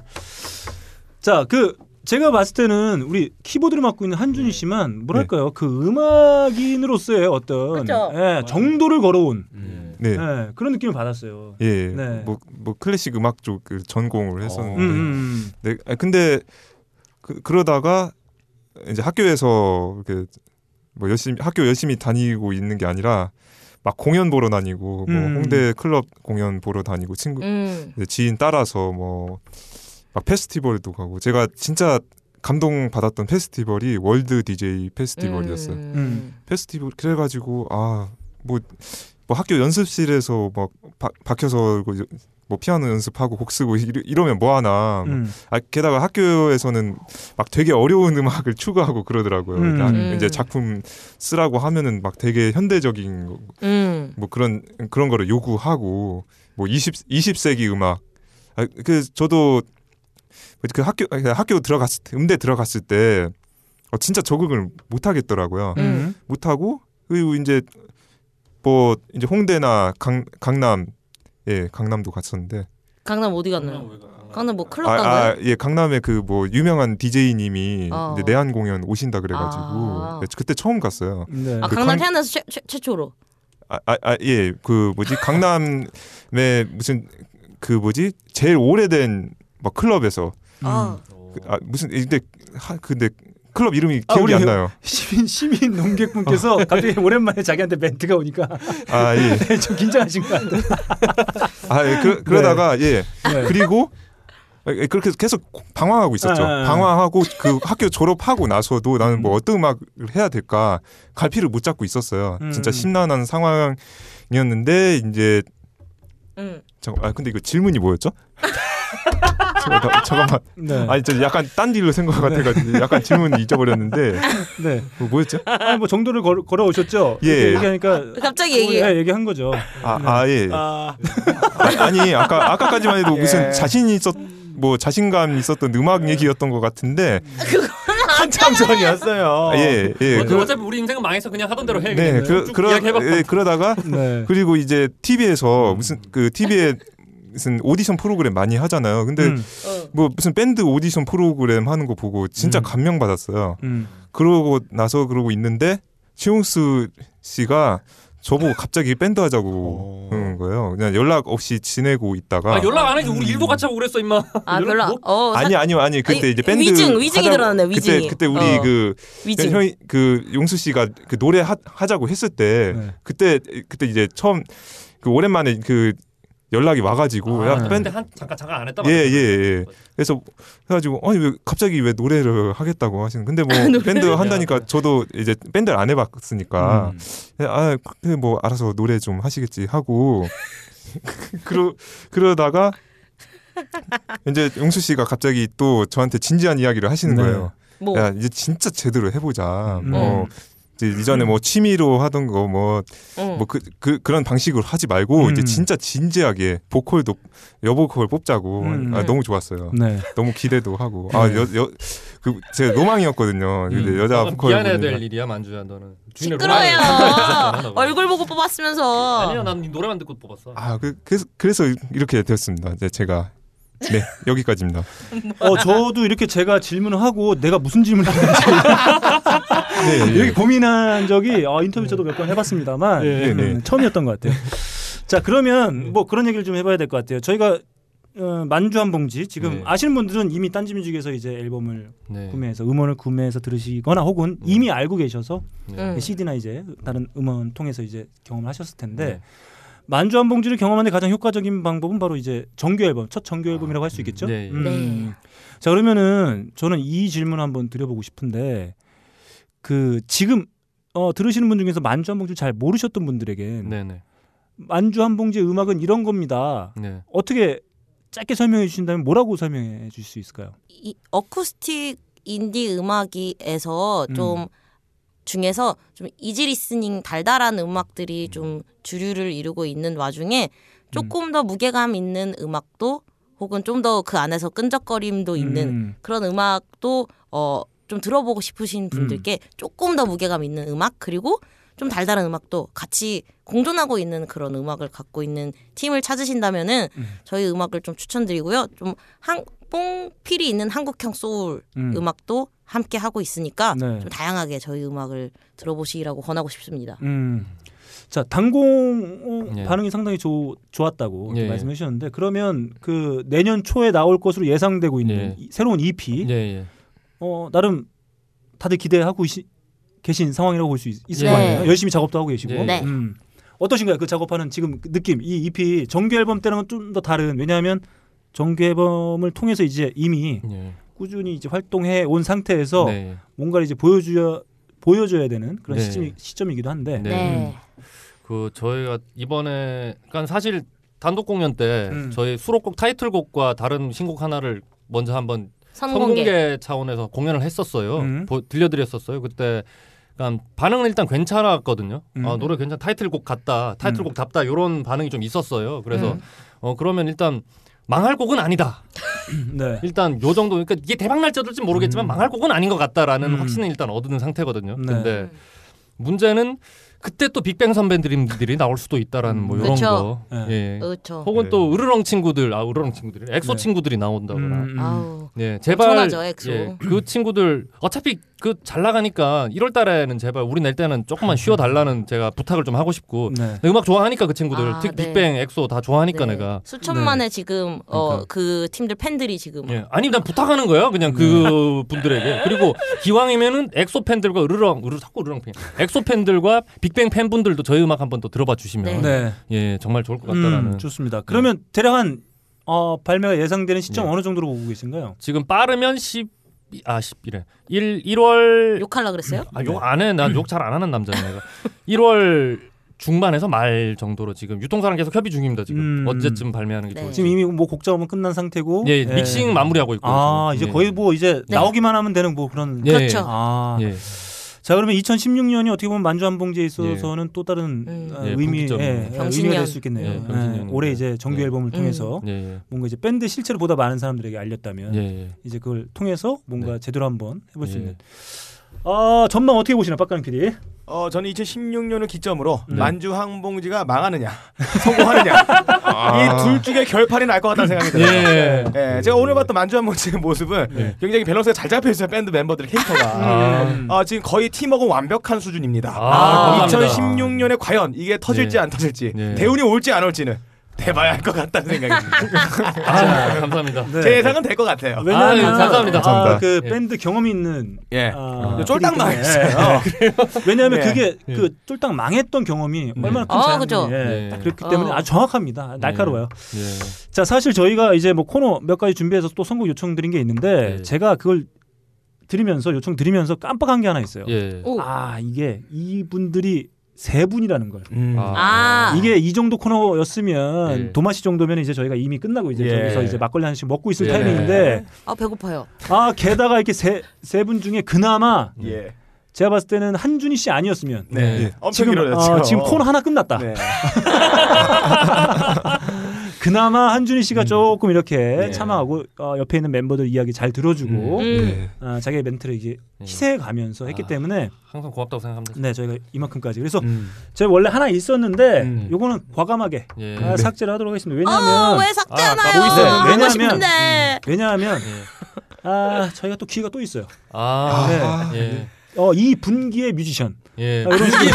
자, 그 제가 봤을 때는 우리 키보드를 맡고 있는 한준희 씨만 뭐랄까요 그 음악인으로서의 어떤 그쵸? 예, 정도를 걸어온 네. 예, 그런 느낌을 받았어요. 예, 네. 뭐, 뭐 클래식 음악 쪽그 전공을 했었는데, 음, 음, 네, 아, 근데 그, 그러다가 이제 학교에서 이렇게 뭐 열심히 학교 열심히 다니고 있는 게 아니라 막 공연 보러 다니고 뭐 음. 홍대 클럽 공연 보러 다니고 친구 음. 지인 따라서 뭐 막 페스티벌도 가고 제가 진짜 감동 받았던 페스티벌이 월드 DJ 페스티벌이었어요. 음. 페스티벌 그래가지고 아뭐 뭐 학교 연습실에서 막 바, 박혀서 그 뭐 피아노 연습하고 곡 쓰고 이러, 이러 면 뭐 하나 음. 아, 게다가 학교에서는 막 되게 어려운 음악을 추구하고 그러더라고요. 음. 아, 음. 이제 작품 쓰라고 하면은 막 되게 현대적인 거, 음. 뭐 그런 그런 거를 요구하고 뭐 20, 20세기 음악. 아, 그 저도 그 학교 그 학교 들어갔을 때 음대 들어갔을 때 어, 진짜 적응을 못 하겠더라고요. 음. 못 하고 그리고 이제 뭐 이제 홍대나 강 강남 예 강남도 갔었는데 강남 어디 갔나요? 강남 뭐 클럽 아, 간 거예요? 아, 예, 강남에 그 뭐 유명한 DJ님이 어. 내한 공연 오신다 그래가지고 아. 네, 그때 처음 갔어요. 네. 아 그 강남 강- 태어나서 최, 최, 최초로. 아, 아, 아, 예, 그 뭐지 강남에 무슨 그 뭐지 제일 오래된 뭐 클럽에서 아. 그, 아, 무슨 근데 하, 근데 클럽 이름이 아, 기억이 안 나요. 시민 시민 농객분께서 갑자기 오랜만에 자기한테 멘트가 오니까 아 예, (laughs) 좀 긴장하신 것 같아요. 아 예, 그, 그러다가 예 네. 그리고 예, 그렇게 계속 방황하고 있었죠. 아, 아, 아. 방황하고 그 학교 졸업하고 나서도 나는 뭐 어떤 음악을 해야 될까 갈피를 못 잡고 있었어요. 음. 진짜 심란한 상황이었는데 이제 음. 잠깐 아 근데 이거 질문이 뭐였죠? (laughs) 잠깐만, 잠깐만. 네. 아니 저 약간 딴 딜로 생각 같아가지고 약간 질문 잊어버렸는데 네. 뭐 뭐였죠? 아니 뭐 정도를 걸, 걸어 오셨죠? 예. 얘기하니까 갑자기 얘기. 예, 얘기한 거죠. 아, 아 예. 아, 아, 니 아까 아까까지만 해도 예. 무슨 자신 있었 뭐 자신감 있었던 음악 얘기였던 것 같은데 한참 전이었어요. 예 예. 어, 그, 어차피 우리 인생은 망해서 그냥 하던 대로 해. 네, 그, 쭉 그러. 예, 그러다가 네. 그리고 이제 TV에서 무슨 그 TV에 무슨 오디션 프로그램 많이 하잖아요. 근데 음, 어. 뭐 무슨 밴드 오디션 프로그램 하는 거 보고 진짜 음. 감명 받았어요. 음. 그러고 나서 그러고 있는데 최용수 씨가 저보고 갑자기 밴드 하자고 그러는 거예요. 그냥 연락 없이 지내고 있다가 아, 연락 안 해지 우리 일도 같이 하고 그랬어 임마. 아 연락 별로. 뭐? 어. 사- 아니 아니요 아니 그때 아니, 이제 밴드 위증, 위증이 하자고- 드러났네, 위증이. 그때 그때 우리 어. 그 위증. 형이 그 용수 씨가 그 노래 하, 하자고 했을 때 네. 그때 그때 이제 처음 그 오랜만에 그 연락이 와가지고 아, 야 밴드 한 잠깐 잠깐 안 했다. 예, 예, 예. 그래서 해가지고 아니 왜 갑자기 왜 노래를 하겠다고 하시는 근데 뭐 밴드 한다니까 저도 이제 밴드를 안 해봤으니까 음. 아 그래 뭐 알아서 노래 좀 하시겠지 하고 (laughs) 그러 그러다가 이제 용수 씨가 갑자기 또 저한테 진지한 이야기를 하시는 네. 거예요. 뭐. 야 이제 진짜 제대로 해보자. 음. 뭐 이제 이전에 뭐 취미로 하던 거뭐 응. 뭐그 그 그런 방식으로 하지 말고 음. 이제 진짜 진지하게 보컬도 여보컬 뽑자고 음. 아, 너무 좋았어요. 네. 너무 기대도 하고 네. 아여여그 제가 로망이었거든요. 근데 음. 여자 보컬 미안해야. 될 일이야 만주야 너는. 주인의 시끄러워요. 로망을 얼굴 보고 뽑았으면서. 아니야 난네 노래만 듣고 뽑았어. 아 그, 그래서 그래서 이렇게 되었습니다. 이제 제가 네 여기까지입니다. 어 저도 이렇게 제가 질문을 하고 내가 무슨 질문을 하는지 (laughs) 네, 예. 이렇게 고민한 적이 어, 인터뷰 저도 몇 번 해봤습니다만 예, 음, 네. 처음이었던 것 같아요. 자 그러면 뭐 그런 얘기를 좀 해봐야 될 것 같아요. 저희가 어, 만주 한 봉지 지금 네. 아시는 분들은 이미 딴지뮤직에서 이제 앨범을 네. 구매해서 음원을 구매해서 들으시거나 혹은 이미 알고 계셔서 네. 응. CD나 이제 다른 음원 통해서 이제 경험을 하셨을 텐데 네. 만주 한 봉지를 경험하는 데 가장 효과적인 방법은 바로 이제 정규 앨범 첫 정규 앨범이라고 할 수 있겠죠. 네, 예. 음. 네. 자 그러면은 저는 이 질문 을 한번 드려보고 싶은데 그 지금 어, 들으시는 분 중에서 만주 한 봉지 잘 모르셨던 분들에게 네, 네. 만주 한 봉지의 음악은 이런 겁니다. 네. 어떻게 짧게 설명해 주신다면 뭐라고 설명해 주실 수 있을까요? 이 어쿠스틱 인디 음악이에서 음. 좀 중에서 좀 easy listening 달달한 음악들이 좀 주류를 이루고 있는 와중에 조금 더 무게감 있는 음악도 혹은 좀 더 그 안에서 끈적거림도 있는 음. 그런 음악도 어 좀 들어보고 싶으신 분들께 조금 더 무게감 있는 음악 그리고 좀 달달한 음악도 같이 공존하고 있는 그런 음악을 갖고 있는 팀을 찾으신다면은 음. 저희 음악을 좀 추천드리고요. 좀 한 뽕필이 있는 한국형 소울 음. 음. 악도 함께 하고 있으니까 네. 좀 다양하게 저희 음악을 들어보시라고 권하고 싶습니다. 음. 자 단공 어, 예. 반응이 상당히 좋, 좋았다고 예. 말씀해 주셨는데 그러면 그 내년 초에 나올 것으로 예상되고 있는 예. 이- 새로운 EP 예, 예. 어, 나름 다들 기대하고 시- 계신 상황이라고 볼 수 있을 네. 거 아니에요. 열심히 작업도 하고 계시고. 네. 네. 음. 어떠신가요? 그 작업하는 지금 그 느낌. 이 EP 정규 앨범 때랑은 좀 더 다른. 왜냐하면 정규 앨범을 통해서 이제 이미 예. 꾸준히 이제 활동해 온 상태에서 네. 뭔가를 이제 보여줘야 보여줘야 되는 그런 네. 시점, 시점이기도 한데. 네. 네. 그 저희가 이번에 그러니까 사실 단독 공연 때 음. 저희 수록곡 타이틀곡과 다른 신곡 하나를 먼저 한번 선공개. 선공개 차원에서 공연을 했었어요. 음. 보- 들려드렸었어요. 그때 그러니까 반응은 일단 괜찮았거든요. 음. 아, 노래 괜찮 타이틀곡 같다. 타이틀곡 답다. 이런 반응이 좀 있었어요. 그래서 음. 어 그러면 일단 망할 곡은 아니다. (laughs) 네. 일단 요 정도 그러니까 이게 대박 날지 어떨지 모르겠지만 음. 망할 곡은 아닌 것 같다라는 음. 확신은 일단 얻은 상태거든요. 네. 근데 문제는 그때 또 빅뱅 선배님들이 나올 수도 있다라는 뭐 이런 그쵸. 거. 네. 예. 그렇죠. 혹은 네. 또 으르렁 친구들, 아 으르렁 친구들이 엑소 네. 친구들이 나온다거나. 음, 음. 아우. 예, 제발 엄청나죠, 엑소. 예, 그 친구들 어차피 그 잘 나가니까 1월 달에는 제발 우리 낼 때는 조금만 쉬어 달라는 (laughs) 제가 부탁을 좀 하고 싶고 네. 내 음악 좋아하니까 그 친구들 아, 특 네. 빅뱅, 엑소 다 좋아하니까 네. 내가 수천만의 지금 어 그러니까. 그 팀들 팬들이 지금 예. 아니 난 부탁하는 거예요. 그냥 그 (laughs) 분들에게. 그리고 기왕이면은 엑소 팬들과 으르렁 으르 자꾸 으르렁 팬. 엑소 팬들과 빅뱅 팬분들도 저희 음악 한번 또 들어봐 주시면 네. 네. 예, 정말 좋을 것 같다라는. 음, 좋습니다. 그러면 대략 한 어, 발매가 예상되는 시점 네. 어느 정도로 보고 계신가요? 지금 빠르면 10, 아 10이래. 1 1월 욕할라 그랬어요? 아, 욕 안 해. 난 욕 잘 안 하는 남자야 내가. 1월 중반에서 말 정도로 지금 유통사랑 계속 협의 중입니다. 지금 음. 언제쯤 발매하는 게 네. 좋을지. 지금 이미 뭐 곡 작업은 끝난 상태고 예, 믹싱 마무리하고 있고. 아 이제 거의 뭐 이제 네. 나오기만 하면 되는 뭐 그런 예. 그렇죠. 아. 예. 자 그러면 2016년이 어떻게 보면 만주 한봉지에 있어서는 또 다른 음. 어, 예, 의미 분기점. 예, 병신년. 의미가 될 수 있겠네요. 예, 예. 올해 이제 정규 예. 앨범을 음. 통해서 예, 예. 뭔가 이제 밴드 실체를 보다 많은 사람들에게 알렸다면 예, 예. 이제 그걸 통해서 뭔가 네. 제대로 한번 해볼 수 예. 있는. 아 전망 어떻게 보시나 빡가는 PD? 어 저는 2016년을 기점으로 네. 만주 항봉지가 망하느냐 성공하느냐 아. 이둘 중에 결판이 날 것 같다는 생각이 들어요. 예. 예, 제가 오늘 봤던 만주 항봉지의 모습은 예. 굉장히 밸런스가 잘 잡혀 있어요 밴드 멤버들 캐릭터가. 아. 음. 아, 지금 거의 팀워크는 완벽한 수준입니다. 아, 감사합니다. 2016년에 과연 이게 터질지 네. 안 터질지 네. 대운이 올지 안 올지는 대봐야 할 것 같다는 생각이 듭니다. (laughs) 아, 감사합니다. 네. 제 예상은 될 것 같아요. 왜냐하면 아, 감사합니다. 아. 그 예. 밴드 경험이 있는 예. 아, 쫄딱 PD 때문에. 망했어요. (laughs) 왜냐하면 네. 그게 예. 그 쫄딱 망했던 경험이 네. 얼마나 큰 아, 그죠. 예, 네. 딱 그렇기 때문에 어. 아주 정확합니다. 날카로워요. 예. 자 사실 저희가 이제 뭐 코너 몇 가지 준비해서 또 선곡 요청 드린 게 있는데 네. 제가 그걸 드리면서 요청 드리면서 깜빡한 게 하나 있어요. 예. 오. 아 이게 이분들이 세 분이라는 걸. 음. 아. 이게 이 정도 코너였으면 예. 도마시 정도면 이제 저희가 이미 끝나고 이제 예. 저기서 이제 막걸리 하나씩 먹고 있을 예. 타이밍인데 아 배고파요. 아 게다가 이렇게 세 세 분 중에 그나마 예. 제가 봤을 때는 한준희 씨 아니었으면 네. 예. 엄청 지금. 어, 지금 코너 하나 끝났다. 네. (laughs) 그나마 한준희 씨가 조금 이렇게 네. 참아하고 어, 옆에 있는 멤버들 이야기 잘 들어주고 음. 네. 어, 자기의 멘트를 이제 예. 희생해가면서 했기 아. 때문에 항상 고맙다고 생각합니다. 네 저희가 이만큼까지 그래서 음. 제가 원래 하나 있었는데 음. 요거는 과감하게 예. 아, 네. 삭제를 하도록 하겠습니다. 어, 왜냐하면 왜 삭제하나요? 아, 있어요. 하고 왜냐하면- 싶은데. 왜냐하면 예. 아 저희가 또 기회가 또 있어요. 아, 네. 예. 어, 이 분기의 뮤지션 예. 아, 이런 식으로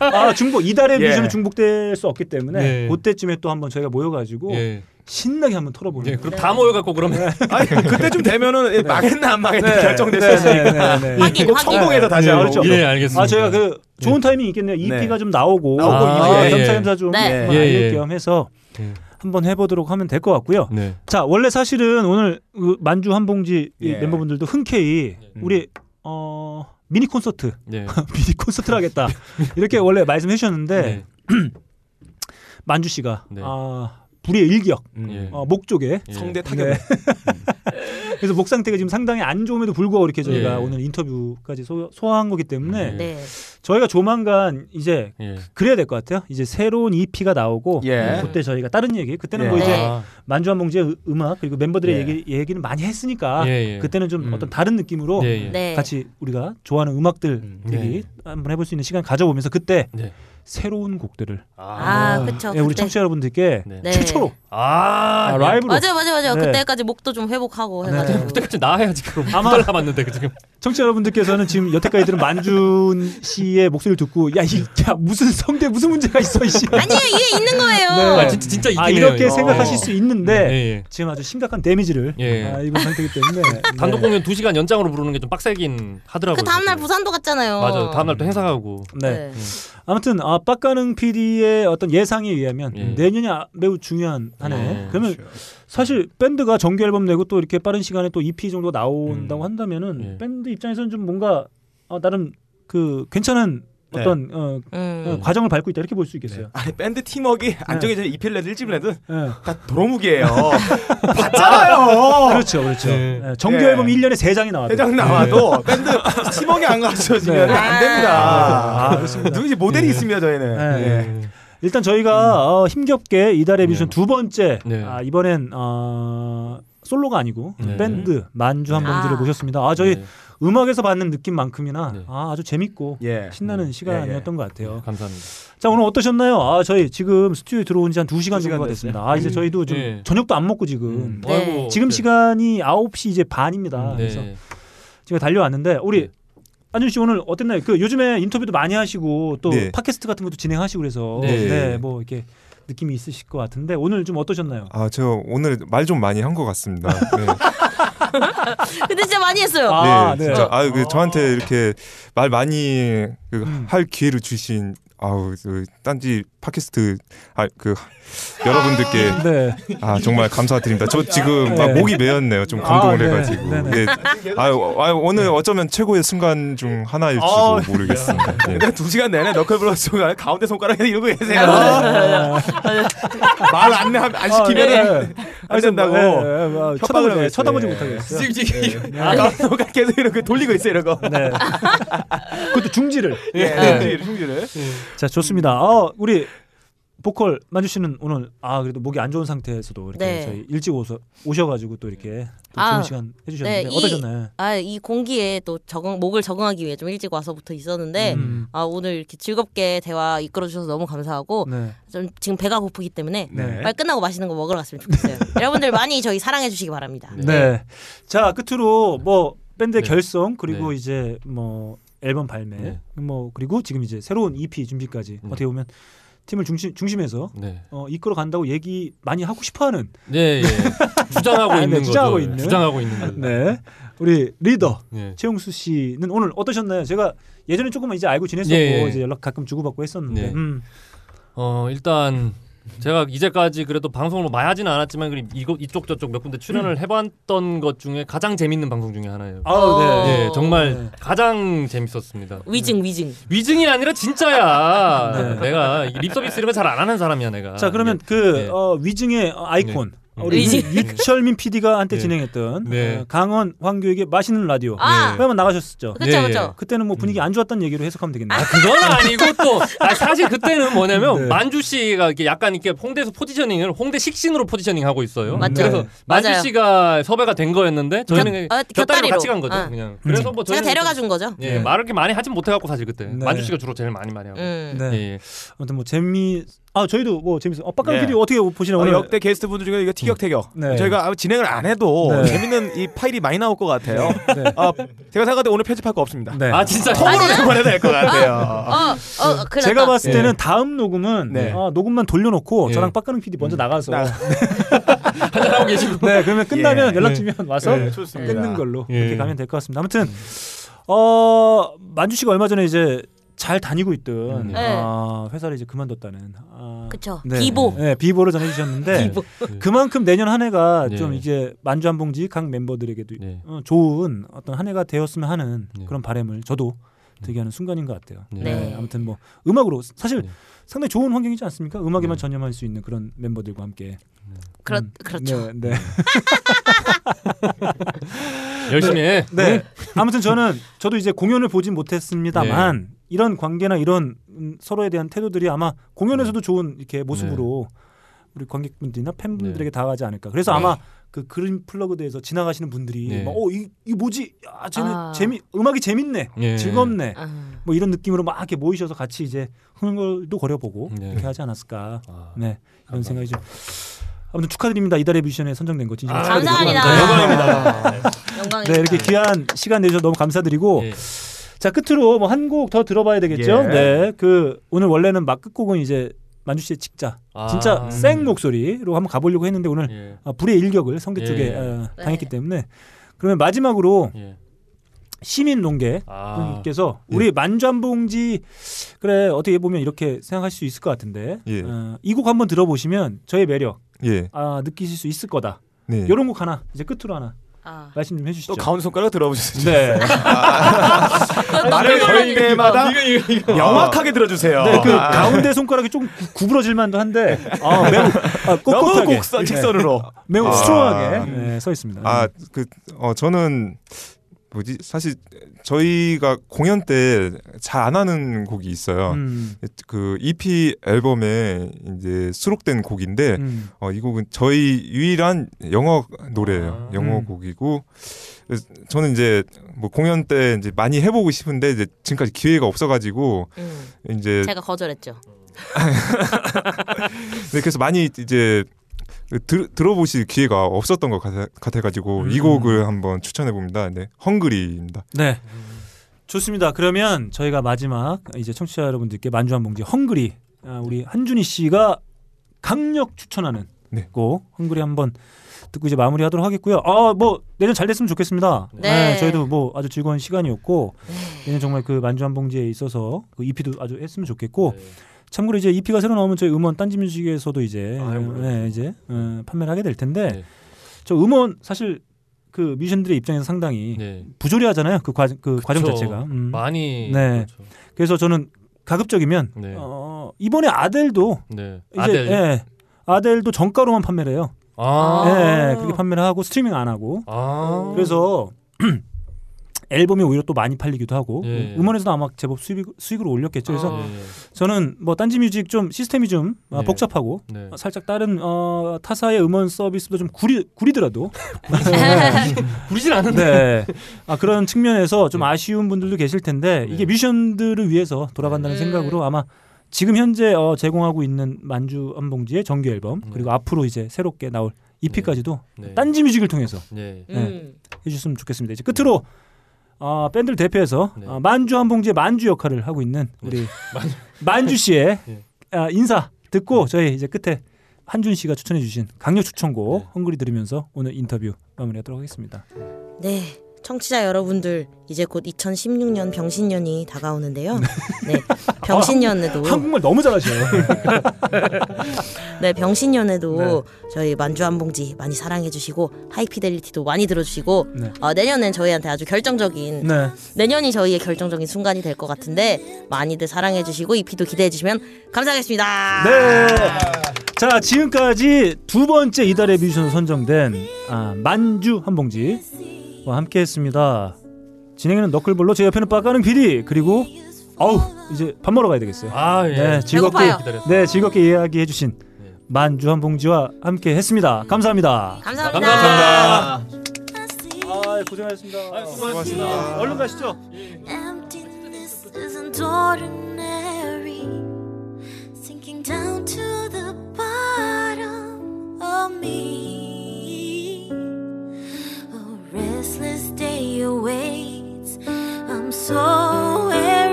(laughs) 아 중복 이달의 예. 뮤지션은 중복될 수 없기 때문에 네. 그때쯤에 또 한번 저희가 모여가지고 예. 신나게 한번 털어보는 예. 그럼 다 모여 갖고 그러면 (laughs) 아니 그때쯤 되면은 예, 망했나 안 망했나 네. 결정됐었으니까. 네, 네, 네. 꼭. 성공해서 다시 네. 그렇죠. 예, 알겠습니다. 아 저희가 그 좋은 타이밍이 있겠네요. EP가 네. 좀 나오고 나오고 아, 이제. 겸사겸사 좀 네. 예, 알릴 예. 겸 해서 예. 한번 해보도록 하면 될 것 같고요. 네. 자 원래 사실은 오늘 그 만주 한 봉지 이 예. 멤버분들도 흔쾌히 음. 우리 어 미니 콘서트 예. (laughs) 미니 콘서트를 하겠다 이렇게 원래 말씀해 주셨는데 네. (clears throat) 만주 씨가 네. 아 불의의 일격 음. 예. 어, 목 쪽에 예. 성대 타격. 네. (laughs) 그래서 목 상태가 지금 상당히 안 좋음에도 불구하고 이렇게 저희가 예. 오늘 인터뷰까지 소, 소화한 거기 때문에 예. 네. 저희가 조만간 이제 예. 그래야 될 것 같아요. 이제 새로운 EP가 나오고 예. 그때 저희가 다른 얘기 그때는 예. 뭐 이제 아, 만주한 봉지의 음- 음악 그리고 멤버들의 예. 얘기, 얘기는 많이 했으니까 예, 예. 그때는 좀 음. 어떤 다른 느낌으로 예, 예. 네. 같이 우리가 좋아하는 음악들 음. 얘기 한번 해볼 수 있는 시간 가져보면서 그때 네. 새로운 곡들을 아, 그쵸. 예, 우리 그때. 청취자 여러분들께 네. 네. 최초로 아, 아, 예. 라이브로 맞아요, 맞아요, 맞아요. 네. 그때까지 목도 좀 회복하고 네. 해가지고. 그때까지 나와야지 그럼 아마- 남았는데 그 지금 청취자 여러분들께서는 지금 여태까지 들은 만준 씨의 목소리를 듣고 야, 이, 야 무슨 성대 무슨 문제가 있어 이씨. 아니에요, 이게 있는 거예요. 네. 아, 진짜 진짜 있긴 아 해요, 이렇게 이거. 생각하실 어. 수 있는데 예, 예. 지금 아주 심각한 데미지를 예. 아, 입은 상태이기 때문에 네. (laughs) 단독 공연 2 시간 연장으로 부르는 게 좀 빡세긴 하더라고요. 그 다음날. 부산도 갔잖아요. 맞아요. 다음 날 또 행사 가고. 네. 아무튼 아, 빡가능 PD의 어떤 예상에 의하면 예. 내년이 아- 매우 중요한 한 해. 예. 그러면 사실 밴드가 정규 앨범 내고 또 이렇게 빠른 시간에 또 EP 정도 나온다고 음. 한다면은 예. 밴드 입장에서는 좀 뭔가 어, 나름 그 괜찮은 네. 어떤 어, 음. 어, 과정을 밟고 있다 이렇게 볼 수 있겠어요. 아니 밴드 팀워크가 안정해져 2필 내든 1집 내든 예. 다 도로무기예요. (laughs) 봤잖아요. 그렇죠, 그렇죠. 네. 예, 정규 예. 앨범 1년에 3 장이 나와도 회장 나와도 밴드 팀워크 안 갖춰지면 네. 안 됩니다. 아, 그렇습니다. 누구지 모델이 예. 있습니다 저희는. 네. 예. 일단 저희가 어, 힘겹게 이달의 네. 뮤지션 두 번째 네. 아, 이번엔 어, 솔로가 아니고 네. 밴드 만주 한 번들을 아. 모셨습니다. 아 저희 네. 음악에서 받는 느낌만큼이나 네. 아, 아주 재밌고 예. 신나는 네. 시간이었던 것 같아요. 감사합니다. 자 오늘 어떠셨나요? 아 저희 지금 스튜디오 들어온 지 한 두 시간 정도가. 됐습니다. 아 이제 음, 저희도 좀 예. 저녁도 안 먹고 지금 음. 네. 아이고, 지금 네. 시간이 9시 이제 반입니다. 그래서 네. 제가 달려왔는데 우리 네. 안준 씨 오늘 어땠나요? 그 요즘에 인터뷰도 많이 하시고 또 네. 팟캐스트 같은 것도 진행하시고 그래서 네. 네, 뭐 이렇게 느낌이 있으실 것 같은데 오늘 좀 어떠셨나요? 아, 저 오늘 말 좀 많이 한 것 같습니다. 네. (laughs) (laughs) 근데 진짜 많이 했어요. 아, 네, 네. 진짜 아유 그 저한테 이렇게 말 많이 그 음. 할 기회를 주신 아우 그 딴지 팟캐스트 아 그 여러분들께 (laughs) 네. 아 정말 감사드립니다. 저 지금 네. 막 목이 메었네요. 좀 감동을 아, 네. 해가지고. 네, 네. 네. 아유, 아유 오늘 어쩌면 최고의 순간 중 하나일지도 아, 모르겠습니다. 네. 두 시간 내내 너클브러스 순간 가운데 손가락에 이러고 계세요. 아, 말안안 시키면은 안 된다고. 뭐, 협박을 있어요. 쳐다보지 예. 못하겠어요. 지금 손가락 계속 이렇게 돌리고 있어요, 이러고. 네. 그것도 중지를. 예, 네. 충지를. 자, 좋습니다. 어, 우리 보컬 만주 씨는 오늘 아 그래도 목이 안 좋은 상태에서도 이렇게 네. 저희 일찍 오서 오셔가지고 또 이렇게 또 아, 좋은 시간 해주셨는데 네, 이- 어떠셨나요? 아, 이 공기에 또 적응 목을 적응하기 위해 좀 일찍 와서부터 있었는데 음, 아, 오늘 이렇게 즐겁게 대화 이끌어 주셔서 너무 감사하고 네. 좀 지금 배가 고프기 때문에 네. 빨리 끝나고 맛있는 거 먹으러 갔으면 좋겠어요. (laughs) 여러분들 많이 저희 사랑해 주시기 바랍니다. 네. 자 끝으로 뭐 밴드 의 네. 결성 그리고 네. 이제 뭐 앨범 발매 네. 뭐 그리고 지금 이제 새로운 EP 준비까지 네. 어떻게 보면 팀을 중심 중심해서 네. 어, 이끌어 간다고 얘기 많이 하고 싶어하는 네, 예. 주장하고 (laughs) 아, 네, 있는 주장하고 거죠. 있는. 주장하고 있는 거죠. 네 우리 리더 예. 최용수 씨는 오늘 어떠셨나요? 제가 예전에 조금 이제 알고 지냈었고 예, 예. 이제 연락 가끔 주고받고 했었는데 네. 음. 어 일단 제가 이제까지 그래도 방송을 많이 하지는 않았지만 이거 이쪽 저쪽 몇 군데 출연을 해봤던 것 중에 가장 재밌는 방송 중에 하나예요. 아우 어. 네. 예, 정말 네. 가장 재밌었습니다. 위증 위증. 위증이 아니라 진짜야. 네. 내가 립서비스 이런 거 잘 안 하는 사람이야 내가. 자 그러면 예. 그 네. 어, 위증의 아이콘 네. 우리 위증. 유- 유철민 PD가 한때 (laughs) 네. 진행했던 네. 어, 강원 황교에게 맛있는 라디오 아, 그러면 나가셨었죠. 그쵸 예, 그쵸. 그때는 뭐 분위기 안 좋았다는 얘기로 해석하면 되겠네요. 아, 그건 아니고 또 (laughs) 아, 사실 그때는 뭐냐면 네. 만주 씨가 이렇게 약간 이렇게 홍대에서 포지셔닝을 홍대 식신으로 포지셔닝 하고 있어요. 맞죠. 그래서 만주 맞아요. 씨가 섭외가 된 거였는데 저희는 그냥 곁- 어, 곁다리로. 같이 간 거죠. 어. 그냥 그래서 뭐 제가 데려가 준 거죠. 예, 네. 말을 이렇게 많이 하진 못해갖고 사실 그때 네. 만주 씨가 주로 제일 많이 많이 하고. 음. 네. 예, 예. 아무튼 뭐 재미 아 저희도 뭐 재밌어. 어 빡강 네. PD 어떻게 보시나 어, 역대 게스트 분들 중에 이거 티격태격. 네. 저희가 진행을 안 해도 네. 재밌는 이 파일이 많이 나올 것 같아요. 네. 아, 제가 생각할 때 오늘 편집할 거 없습니다. 네. 아 진짜 통으로 내보내야 될 것 같아요. 어, 어, 큰일 제가. 봤을 때는 다음 녹음은 네. 아, 녹음만 돌려놓고 예. 저랑 빡가능 PD 먼저 나가서 나- (laughs) 한잔하고 계시고. 네 그러면 끝나면 예. 연락 주면 와서 네, 좋습니다. 끊는 걸로 예. 이렇게 가면 될 것 같습니다. 아무튼 어 만주 씨가 얼마 전에 이제 잘 다니고 있던 네. 아, 회사를 이제 그만뒀다는 아, 그쵸. 네. 비보. 네, 비보를 전해주셨는데 (laughs) 비보. 그만큼 내년 한 해가 네. 좀 이제 만주 한 봉지 각 멤버들에게도 네. 어, 좋은 어떤 한 해가 되었으면 하는 네. 그런 바람을 저도 되게 하는 순간인 것 같아요. 네. 네. 아무튼 뭐 음악으로 사실 네. 상당히 좋은 환경이지 않습니까? 음악에만 네. 전념할 수 있는 그런 멤버들과 함께. 그렇 음, 그렇죠. 네. 네. (laughs) 열심히 해. 네. 아무튼 저는 저도 이제 공연을 보진 못했습니다만 이런 관계나 이런 음, 서로에 대한 태도들이 아마 공연에서도 좋은 이렇게 모습으로 우리 관객분들이나 팬분들에게 다가가지 않을까. 그래서 네. 아마 그 그린 플러그드에서 지나가시는 분들이 네. 막, 어, 이, 이 뭐지? 아, 쟤는 아. 재미 음악이 재밌네. 예. 즐겁네. 아, 뭐 이런 느낌으로 막 이렇게 모이셔서 같이 이제 흥얼도 거려보고 네. 이렇게 하지 않았을까. 아, 네. 이런 생각이 좀 아무튼 축하드립니다. 이달의 뮤지션에 선정된 거 진심 아, 축하드리고. 감사합니다. 영광입니다. 영광입니다. 네, 이렇게 귀한 시간 내주셔서 너무 감사드리고 예. 자 끝으로 뭐 한 곡 더 들어봐야 되겠죠. 예. 네, 그 오늘 원래는 막 끝곡은 이제 만주 씨의 직자, 아. 진짜 음. 생 목소리로 한번 가보려고 했는데 오늘 예. 아, 불의 일격을 성대 예. 쪽에 어, 네. 당했기 때문에 그러면 마지막으로 예. 시민 농계 아. 분께서 예. 우리 만주 한 봉지 그래 어떻게 보면 이렇게 생각할 수 있을 것 같은데 예. 어, 이곡 한번 들어보시면 저의 매력 예. 아, 느끼실 수 있을 거다. 네. 이런 곡 하나 이제 끝으로 하나 아. 말씀 좀 해주시죠. 또 가운데 손가락 들어보셨죠? 네. (laughs) 말을 걸 때마다 명확하게 들어주세요. 네, 그 아, 가운데 손가락이 좀 구- 구부러질 만도 한데 아, 매우 아, (laughs) 꼿꼿하게 곡선 네, 직선으로. 매우 아. 스트롱하게 네, 서 있습니다. 아, 그, 어, 저는, 뭐지, 사실, 저희가 공연 때 잘 안 하는 곡이 있어요. 음, 그 EP 앨범에 이제 수록된 곡인데, 음. 어, 이 곡은 저희 유일한 영어 노래예요. 아. 영어 음. 곡이고, 그래서 저는 이제 뭐 공연 때 이제 많이 해보고 싶은데, 이제 지금까지 기회가 없어가지고, 음, 이제, 제가 거절했죠. (laughs) 네, 그래서 많이 이제, 들, 들어보실 기회가 없었던 것 같아, 같아 가지고, 이 음. 곡을 한번 추천해 봅니다. 네, 헝그리입니다. 네. 좋습니다. 그러면 저희가 마지막 이제 청취자 여러분들께 만주 한 봉지 헝그리 아, 우리 한준희 씨가 강력 추천하는 네. 헝그리 한번 듣고 이제 마무리하도록 하겠고요. 아, 뭐 내년 잘 됐으면 좋겠습니다. 네. 저희도 뭐 아주 즐거운 시간이었고 내년 정말 그 만주 한 봉지에 있어서 그 EP도 아주 했으면 좋겠고 네. 참고로 이제 EP가 새로 나오면 저희 음원 딴지 뮤직에서도 이제 아유, 물론이죠. 네, 이제 어, 판매를 하게 될 텐데 네. 저 음원 사실 그 뮤지션들의 입장에서 상당히 네. 부조리하잖아요. 그 과정 그 과정. 자체가. 음. 많이 네. 그렇죠. 그래서 저는 가급적이면 네. 어, 이번에 아델도 네. 이제 아델. 예, 아델도 정가로만 판매를 해요. 아. 예, 그렇게 판매를 하고 스트리밍 안 하고. 아. 그래서 (clears throat) 앨범이 오히려 또 많이 팔리기도 하고 예. 음원에서도 아마 제법 수익, 수익을 올렸겠죠. 그래서 아. 예, 예. 저는 뭐 딴지뮤직 좀 시스템이 좀 어, 네. 복잡하고 네. 어, 살짝 다른 어, 타사의 음원 서비스도 좀 구리 구리더라도 (laughs) 부리진 않은데. 네. 아, 그런 측면에서 좀 네. 아쉬운 분들도 계실 텐데 네. 이게 뮤지션들을 위해서 돌아간다는 네. 생각으로 아마 지금 현재 어, 제공하고 있는 만주 한봉지의 정규 앨범 네. 그리고 앞으로 이제 새롭게 나올 EP까지도 네. 딴지뮤직을 통해서 네. 음. 해주셨으면 좋겠습니다. 이제 끝으로 어, 밴드를 대표해서 네. 어, 만주 한 봉지의 만주 역할을 하고 있는 우리 (laughs) 만주. 만주 씨의 (laughs) 네. 아, 인사 듣고 저희 이제 끝에 한준 씨가 추천해 주신 강력 추천곡 네. 헝그리 들으면서 오늘 인터뷰 마무리하도록 하겠습니다. 네. 청취자 여러분들 이제 곧 2016년 병신년이 다가오는데요. 네. 병신년에도 (laughs) 한국말 너무 잘하셔요. (laughs) 네, 병신년에도 저희 만주 한 봉지 많이 사랑해 주시고 하이피델리티도 많이 들어 주시고 네. 어, 내년엔 저희한테 아주 결정적인 네. 내년이 저희의 결정적인 순간이 될 것 같은데 많이들 사랑해 주시고 이피도 기대해 주시면 감사하겠습니다. 네. 자, 지금까지 두 번째 이달의 뮤지션 선정된 아, 만주 한 봉지와 함께했습니다. 진행에는 너클볼로 제 옆에는 빠까는 PD 그리고 어우 이제 밥 먹으러 가야 되겠어요. 아, 예. 네, 즐겁게 배고파요. 기다렸어요. 네 즐겁게 이야기해주신 네. 만주 한 봉지와 함께했습니다. 감사합니다. 감사합니다. 감사합니다. 아 고생하셨습니다. 아, 수고하셨습니다. 얼른 가시죠. Emptiness isn't ordinary. Sinking down to the bottom of me. restless day awaits. I'm so weary.